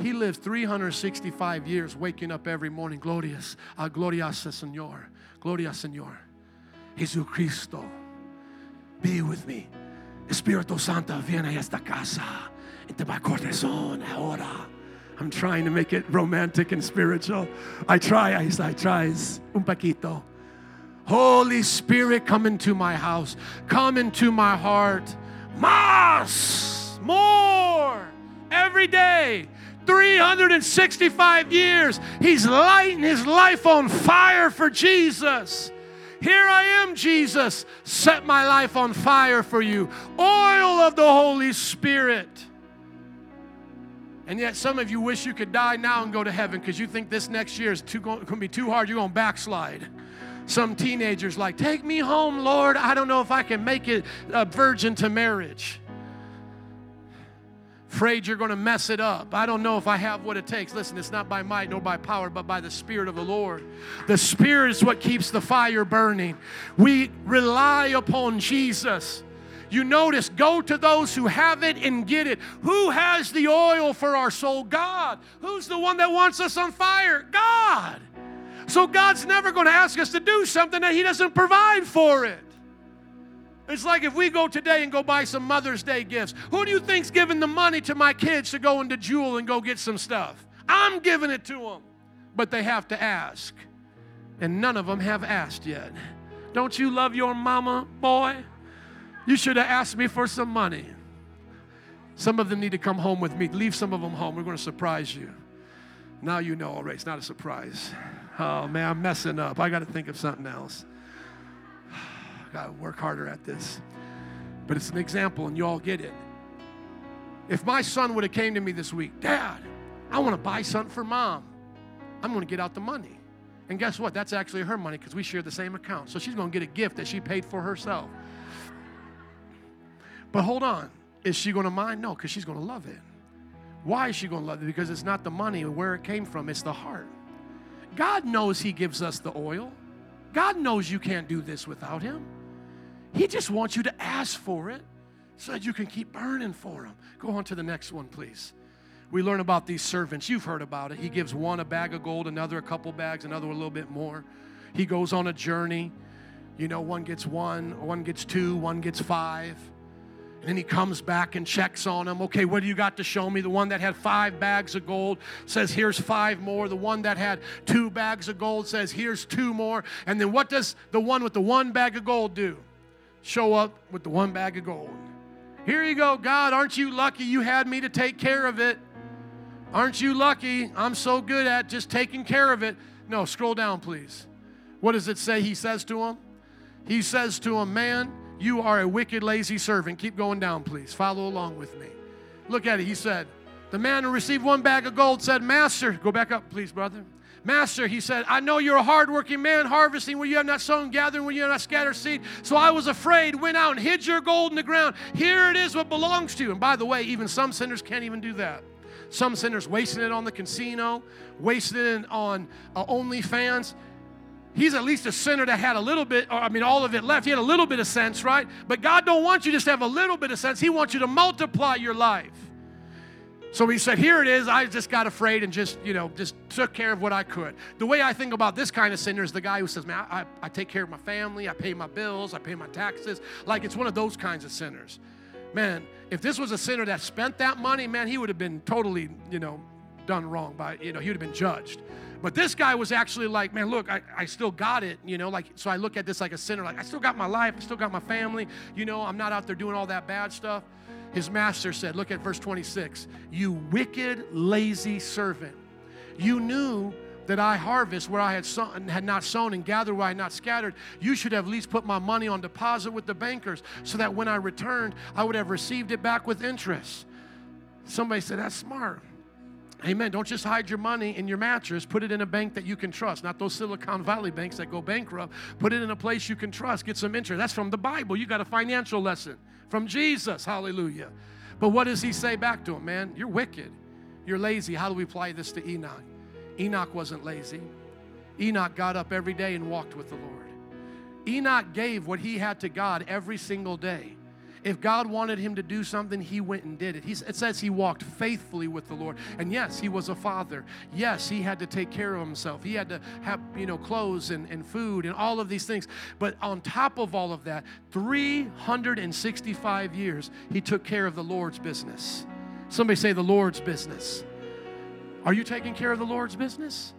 He lived 365 years waking up every morning. glorious, uh, glorias Señor, gloria Señor. Jesucristo, be with me. Espíritu Santo, viene a esta casa. Into my corazón ahora. I'm trying to make it romantic and spiritual. I try, I, I try un poquito. Holy Spirit, come into my house. Come into my heart. Mas, more, every day. 365 years, he's lighting his life on fire for Jesus. Here I am, Jesus. Set my life on fire for you. Oil of the Holy Spirit. And yet, some of you wish you could die now and go to heaven because you think this next year is going to be too hard. You're going to backslide. Some teenagers like, take me home, Lord. I don't know if I can make it a virgin to marriage afraid you're going to mess it up. I don't know if I have what it takes. Listen, it's not by might nor by power, but by the Spirit of the Lord. The Spirit is what keeps the fire burning. We rely upon Jesus. You notice, go to those who have it and get it. Who has the oil for our soul? God. Who's the one that wants us on fire? God. So God's never going to ask us to do something that He doesn't provide for it. It's like if we go today and go buy some Mother's Day gifts. Who do you think's giving the money to my kids to go into Jewel and go get some stuff? I'm giving it to them. But they have to ask. And none of them have asked yet. Don't you love your mama, boy? You should have asked me for some money. Some of them need to come home with me. Leave some of them home. We're going to surprise you. Now you know already. It's not a surprise. Oh, man, I'm messing up. I got to think of something else got to work harder at this. But it's an example, and you all get it. If my son would have came to me this week, Dad, I want to buy something for mom. I'm going to get out the money. And guess what? That's actually her money because we share the same account. So she's going to get a gift that she paid for herself. But hold on. Is she going to mind? No, because she's going to love it. Why is she going to love it? Because it's not the money or where it came from, it's the heart. God knows He gives us the oil. God knows you can't do this without Him. He just wants you to ask for it so that you can keep burning for Him. Go on to the next one, please. We learn about these servants. You've heard about it. He gives one a bag of gold, another a couple bags, another a little bit more. He goes on a journey. You know, one gets one, one gets two, one gets five. And then he comes back and checks on them. Okay, what do you got to show me? The one that had five bags of gold says, Here's five more. The one that had two bags of gold says, Here's two more. And then what does the one with the one bag of gold do? Show up with the one bag of gold. Here you go, God. Aren't you lucky you had me to take care of it? Aren't you lucky? I'm so good at just taking care of it. No, scroll down, please. What does it say he says to him? He says to him, Man, you are a wicked, lazy servant. Keep going down, please. Follow along with me. Look at it. He said, The man who received one bag of gold said, Master, go back up, please, brother. Master, he said, I know you're a hardworking man, harvesting where you have not sown, gathering where you have not scattered seed. So I was afraid, went out and hid your gold in the ground. Here it is what belongs to you. And by the way, even some sinners can't even do that. Some sinners wasting it on the casino, wasting it on uh, OnlyFans. He's at least a sinner that had a little bit, or I mean, all of it left. He had a little bit of sense, right? But God don't want you just to have a little bit of sense. He wants you to multiply your life. So he said, Here it is. I just got afraid and just, you know, just took care of what I could. The way I think about this kind of sinner is the guy who says, Man, I, I take care of my family, I pay my bills, I pay my taxes. Like it's one of those kinds of sinners. Man, if this was a sinner that spent that money, man, he would have been totally, you know, done wrong by, you know, he would have been judged. But this guy was actually like, man, look, I, I still got it, you know, like, so I look at this like a sinner, like, I still got my life, I still got my family, you know, I'm not out there doing all that bad stuff. His master said, look at verse 26, you wicked, lazy servant. You knew that I harvest where I had, sown, had not sown and gather where I had not scattered. You should have at least put my money on deposit with the bankers so that when I returned, I would have received it back with interest. Somebody said, that's smart. Amen. Don't just hide your money in your mattress. Put it in a bank that you can trust, not those Silicon Valley banks that go bankrupt. Put it in a place you can trust. Get some interest. That's from the Bible. You got a financial lesson from Jesus. Hallelujah. But what does he say back to him, man? You're wicked. You're lazy. How do we apply this to Enoch? Enoch wasn't lazy. Enoch got up every day and walked with the Lord. Enoch gave what he had to God every single day. If God wanted him to do something, he went and did it. He's, it says he walked faithfully with the Lord. And yes, he was a father. Yes, he had to take care of himself. He had to have, you know, clothes and, and food and all of these things. But on top of all of that, 365 years, he took care of the Lord's business. Somebody say the Lord's business. Are you taking care of the Lord's business?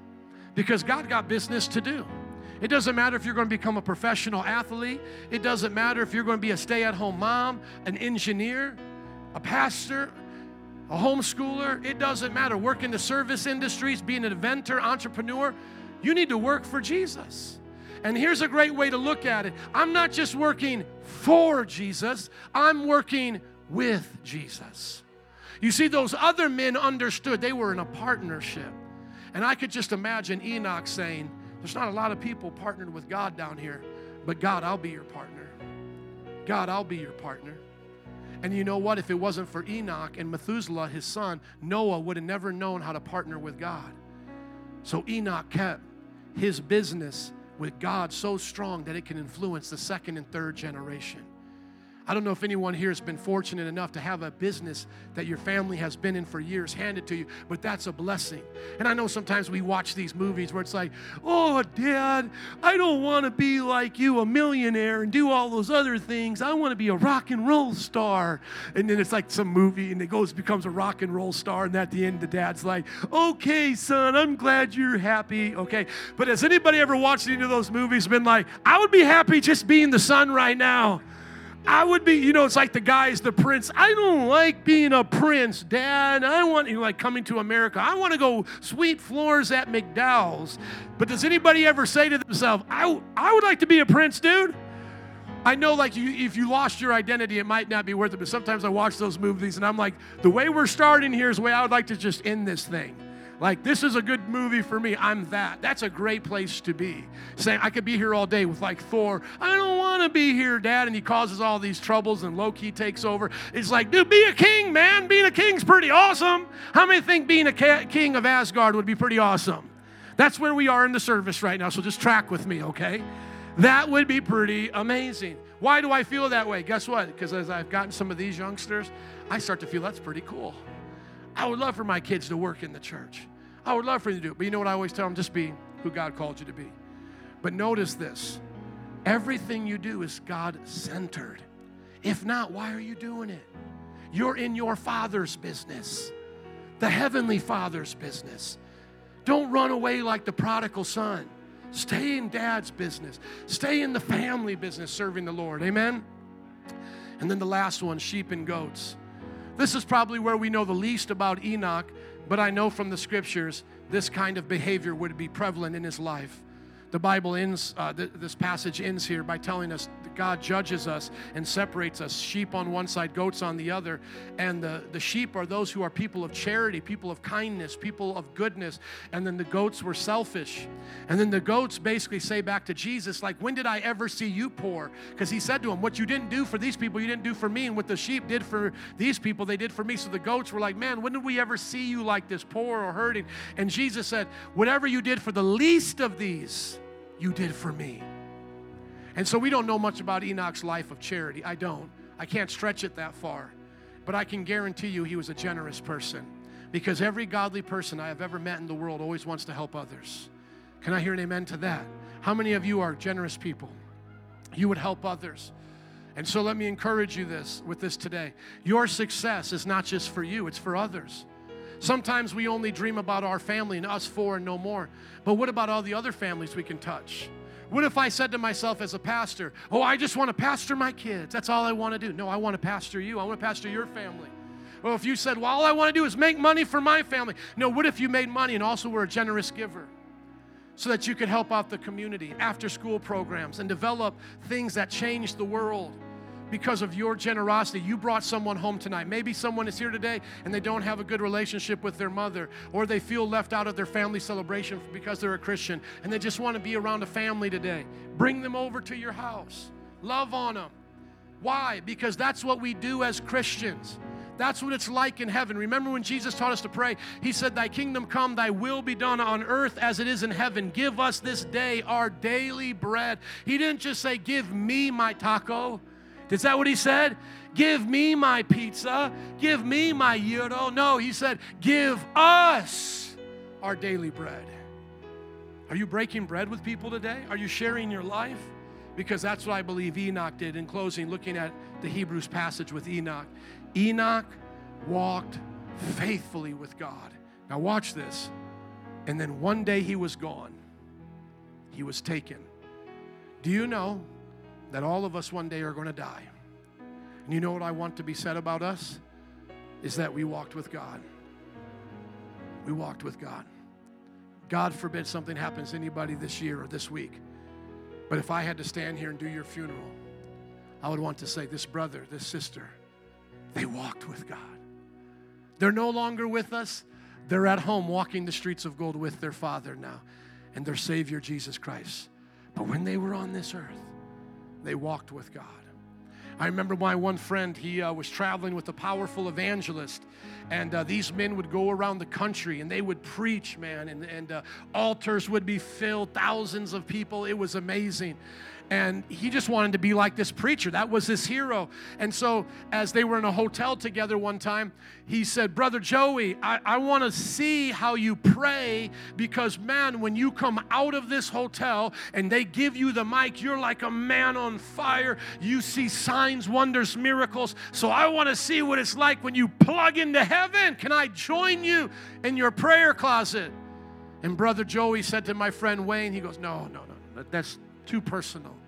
Because God got business to do. It doesn't matter if you're going to become a professional athlete. It doesn't matter if you're going to be a stay at home mom, an engineer, a pastor, a homeschooler. It doesn't matter. Work in the service industries, being an inventor, entrepreneur. You need to work for Jesus. And here's a great way to look at it I'm not just working for Jesus, I'm working with Jesus. You see, those other men understood they were in a partnership. And I could just imagine Enoch saying, there's not a lot of people partnered with God down here, but God, I'll be your partner. God, I'll be your partner. And you know what? If it wasn't for Enoch and Methuselah, his son, Noah would have never known how to partner with God. So Enoch kept his business with God so strong that it can influence the second and third generation. I don't know if anyone here has been fortunate enough to have a business that your family has been in for years handed to you, but that's a blessing. And I know sometimes we watch these movies where it's like, oh, dad, I don't want to be like you, a millionaire, and do all those other things. I want to be a rock and roll star. And then it's like some movie, and it goes, becomes a rock and roll star. And at the end, the dad's like, okay, son, I'm glad you're happy. Okay. But has anybody ever watched any of those movies been like, I would be happy just being the son right now? I would be, you know, it's like the guy's the prince. I don't like being a prince, Dad. I want, you know, like coming to America. I want to go sweep floors at McDowell's. But does anybody ever say to themselves, I, I would like to be a prince, dude? I know, like, you, if you lost your identity, it might not be worth it. But sometimes I watch those movies and I'm like, the way we're starting here is the way I would like to just end this thing. Like, this is a good movie for me. I'm that. That's a great place to be. Saying, I could be here all day with like Thor. I don't want to be here, Dad. And he causes all these troubles and Loki takes over. It's like, dude, be a king, man. Being a king's pretty awesome. How many think being a king of Asgard would be pretty awesome? That's where we are in the service right now. So just track with me, okay? That would be pretty amazing. Why do I feel that way? Guess what? Because as I've gotten some of these youngsters, I start to feel that's pretty cool. I would love for my kids to work in the church. I would love for you to do it. But you know what I always tell them? Just be who God called you to be. But notice this everything you do is God centered. If not, why are you doing it? You're in your Father's business, the Heavenly Father's business. Don't run away like the prodigal son. Stay in dad's business. Stay in the family business serving the Lord. Amen? And then the last one sheep and goats. This is probably where we know the least about Enoch but I know from the scriptures this kind of behavior would be prevalent in his life. The Bible ends, uh, th- this passage ends here by telling us that God judges us and separates us sheep on one side, goats on the other. And the, the sheep are those who are people of charity, people of kindness, people of goodness. And then the goats were selfish. And then the goats basically say back to Jesus, like, When did I ever see you poor? Because he said to them, What you didn't do for these people, you didn't do for me. And what the sheep did for these people, they did for me. So the goats were like, Man, when did we ever see you like this, poor or hurting? And Jesus said, Whatever you did for the least of these, you did for me. And so we don't know much about Enoch's life of charity. I don't. I can't stretch it that far. But I can guarantee you he was a generous person. Because every godly person I have ever met in the world always wants to help others. Can I hear an amen to that? How many of you are generous people? You would help others. And so let me encourage you this with this today. Your success is not just for you, it's for others. Sometimes we only dream about our family and us four and no more. But what about all the other families we can touch? What if I said to myself as a pastor, Oh, I just want to pastor my kids. That's all I want to do. No, I want to pastor you. I want to pastor your family. Well, if you said, Well, all I want to do is make money for my family. No, what if you made money and also were a generous giver? So that you could help out the community, after school programs, and develop things that change the world because of your generosity. You brought someone home tonight. Maybe someone is here today and they don't have a good relationship with their mother, or they feel left out of their family celebration because they're a Christian and they just want to be around a family today. Bring them over to your house, love on them. Why? Because that's what we do as Christians. That's what it's like in heaven. Remember when Jesus taught us to pray? He said, Thy kingdom come, thy will be done on earth as it is in heaven. Give us this day our daily bread. He didn't just say, Give me my taco. Is that what he said? Give me my pizza. Give me my gyro. No, he said, Give us our daily bread. Are you breaking bread with people today? Are you sharing your life? Because that's what I believe Enoch did. In closing, looking at the Hebrews passage with Enoch, Enoch walked faithfully with God. Now, watch this. And then one day he was gone, he was taken. Do you know that all of us one day are going to die. And you know what I want to be said about us? Is that we walked with God. We walked with God. God forbid something happens to anybody this year or this week. But if I had to stand here and do your funeral, I would want to say, this brother, this sister, they walked with God. They're no longer with us. They're at home walking the streets of gold with their Father now and their Savior, Jesus Christ. But when they were on this earth, they walked with God. I remember my one friend, he uh, was traveling with a powerful evangelist, and uh, these men would go around the country and they would preach, man, and, and uh, altars would be filled, thousands of people. It was amazing and he just wanted to be like this preacher. That was his hero. And so, as they were in a hotel together one time, he said, Brother Joey, I, I want to see how you pray because, man, when you come out of this hotel and they give you the mic, you're like a man on fire. You see signs, wonders, miracles. So, I want to see what it's like when you plug into heaven. Can I join you in your prayer closet? And Brother Joey said to my friend Wayne, he goes, No, no, no, that's too personal.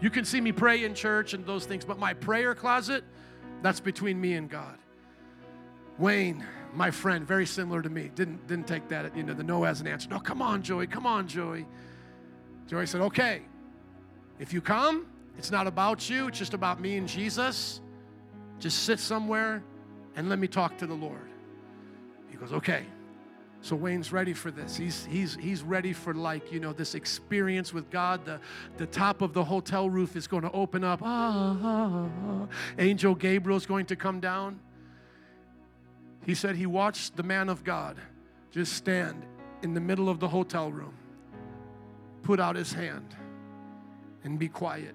You can see me pray in church and those things, but my prayer closet, that's between me and God. Wayne, my friend, very similar to me, didn't, didn't take that, you know, the no as an answer. No, come on, Joey, come on, Joey. Joey said, okay, if you come, it's not about you, it's just about me and Jesus. Just sit somewhere and let me talk to the Lord. He goes, okay. So Wayne's ready for this. He's, he's, he's ready for like, you know, this experience with God. The, the top of the hotel roof is going to open up. Ah, ah, ah. Angel Gabriel's going to come down. He said he watched the man of God just stand in the middle of the hotel room, put out his hand, and be quiet.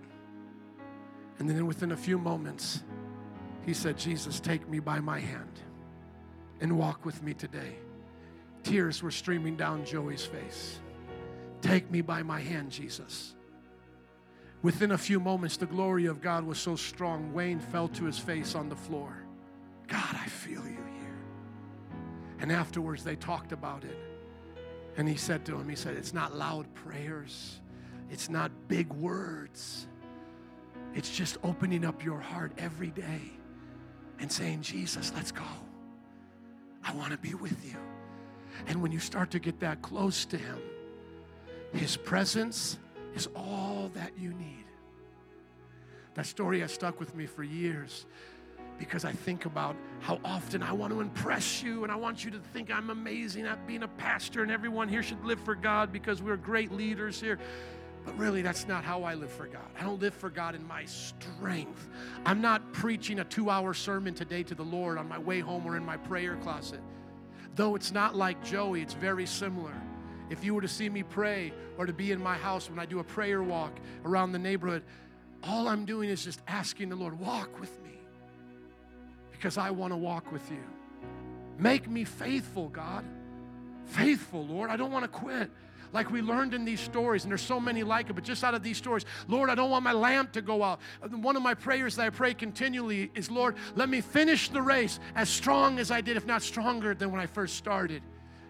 And then within a few moments, he said, Jesus, take me by my hand and walk with me today. Tears were streaming down Joey's face. Take me by my hand, Jesus. Within a few moments, the glory of God was so strong, Wayne fell to his face on the floor. God, I feel you here. And afterwards, they talked about it. And he said to him, He said, It's not loud prayers, it's not big words. It's just opening up your heart every day and saying, Jesus, let's go. I want to be with you. And when you start to get that close to Him, His presence is all that you need. That story has stuck with me for years because I think about how often I want to impress you and I want you to think I'm amazing at being a pastor and everyone here should live for God because we're great leaders here. But really, that's not how I live for God. I don't live for God in my strength. I'm not preaching a two hour sermon today to the Lord on my way home or in my prayer closet. Though it's not like Joey, it's very similar. If you were to see me pray or to be in my house when I do a prayer walk around the neighborhood, all I'm doing is just asking the Lord, walk with me. Because I want to walk with you. Make me faithful, God. Faithful, Lord. I don't want to quit like we learned in these stories, and there's so many like it, but just out of these stories, Lord, I don't want my lamp to go out. One of my prayers that I pray continually is, Lord, let me finish the race as strong as I did, if not stronger than when I first started.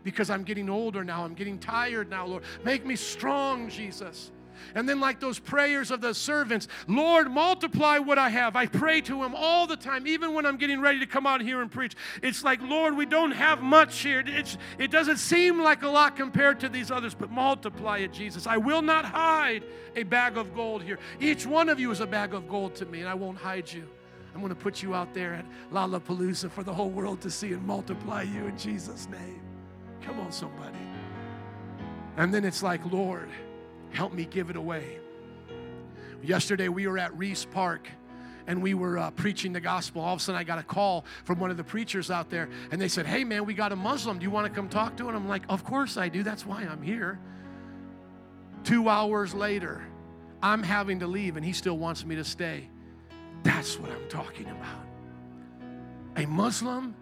Because I'm getting older now, I'm getting tired now, Lord. Make me strong, Jesus. And then, like those prayers of the servants, Lord, multiply what I have. I pray to Him all the time, even when I'm getting ready to come out here and preach. It's like, Lord, we don't have much here. It's, it doesn't seem like a lot compared to these others, but multiply it, Jesus. I will not hide a bag of gold here. Each one of you is a bag of gold to me, and I won't hide you. I'm going to put you out there at Lollapalooza for the whole world to see and multiply you in Jesus' name. Come on, somebody. And then it's like, Lord, Help me give it away. Yesterday we were at Riis Park and we were uh, preaching the gospel. All of a sudden, I got a call from one of the preachers out there, and they said, Hey, man, we got a Muslim. Do you want to come talk to him? I'm like, Of course I do. That's why I'm here. Two hours later, I'm having to leave, and he still wants me to stay. That's what I'm talking about. A Muslim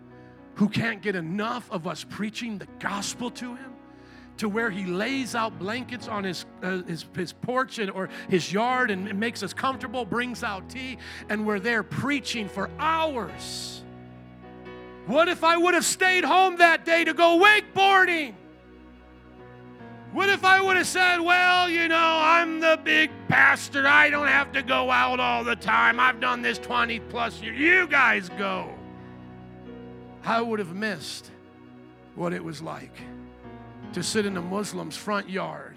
who can't get enough of us preaching the gospel to him to where he lays out blankets on his, uh, his, his porch and, or his yard and makes us comfortable, brings out tea, and we're there preaching for hours. What if I would have stayed home that day to go wakeboarding? What if I would have said, Well, you know, I'm the big pastor. I don't have to go out all the time. I've done this 20 plus years. You guys go. I would have missed what it was like to sit in a Muslim's front yard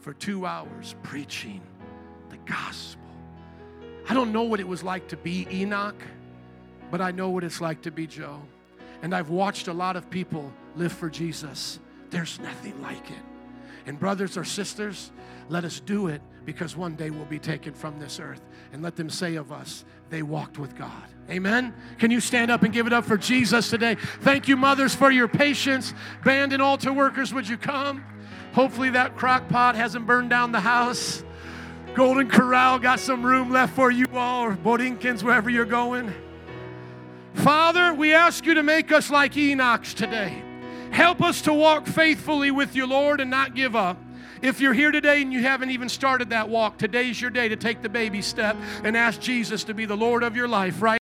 for two hours preaching the gospel. I don't know what it was like to be Enoch, but I know what it's like to be Joe. And I've watched a lot of people live for Jesus. There's nothing like it. And, brothers or sisters, let us do it because one day we'll be taken from this earth. And let them say of us, they walked with God. Amen. Can you stand up and give it up for Jesus today? Thank you, mothers, for your patience. Band and altar workers, would you come? Hopefully, that crock pot hasn't burned down the house. Golden Corral got some room left for you all, or Borinquen, wherever you're going. Father, we ask you to make us like Enoch's today. Help us to walk faithfully with you, Lord, and not give up. If you're here today and you haven't even started that walk, today's your day to take the baby step and ask Jesus to be the Lord of your life, right?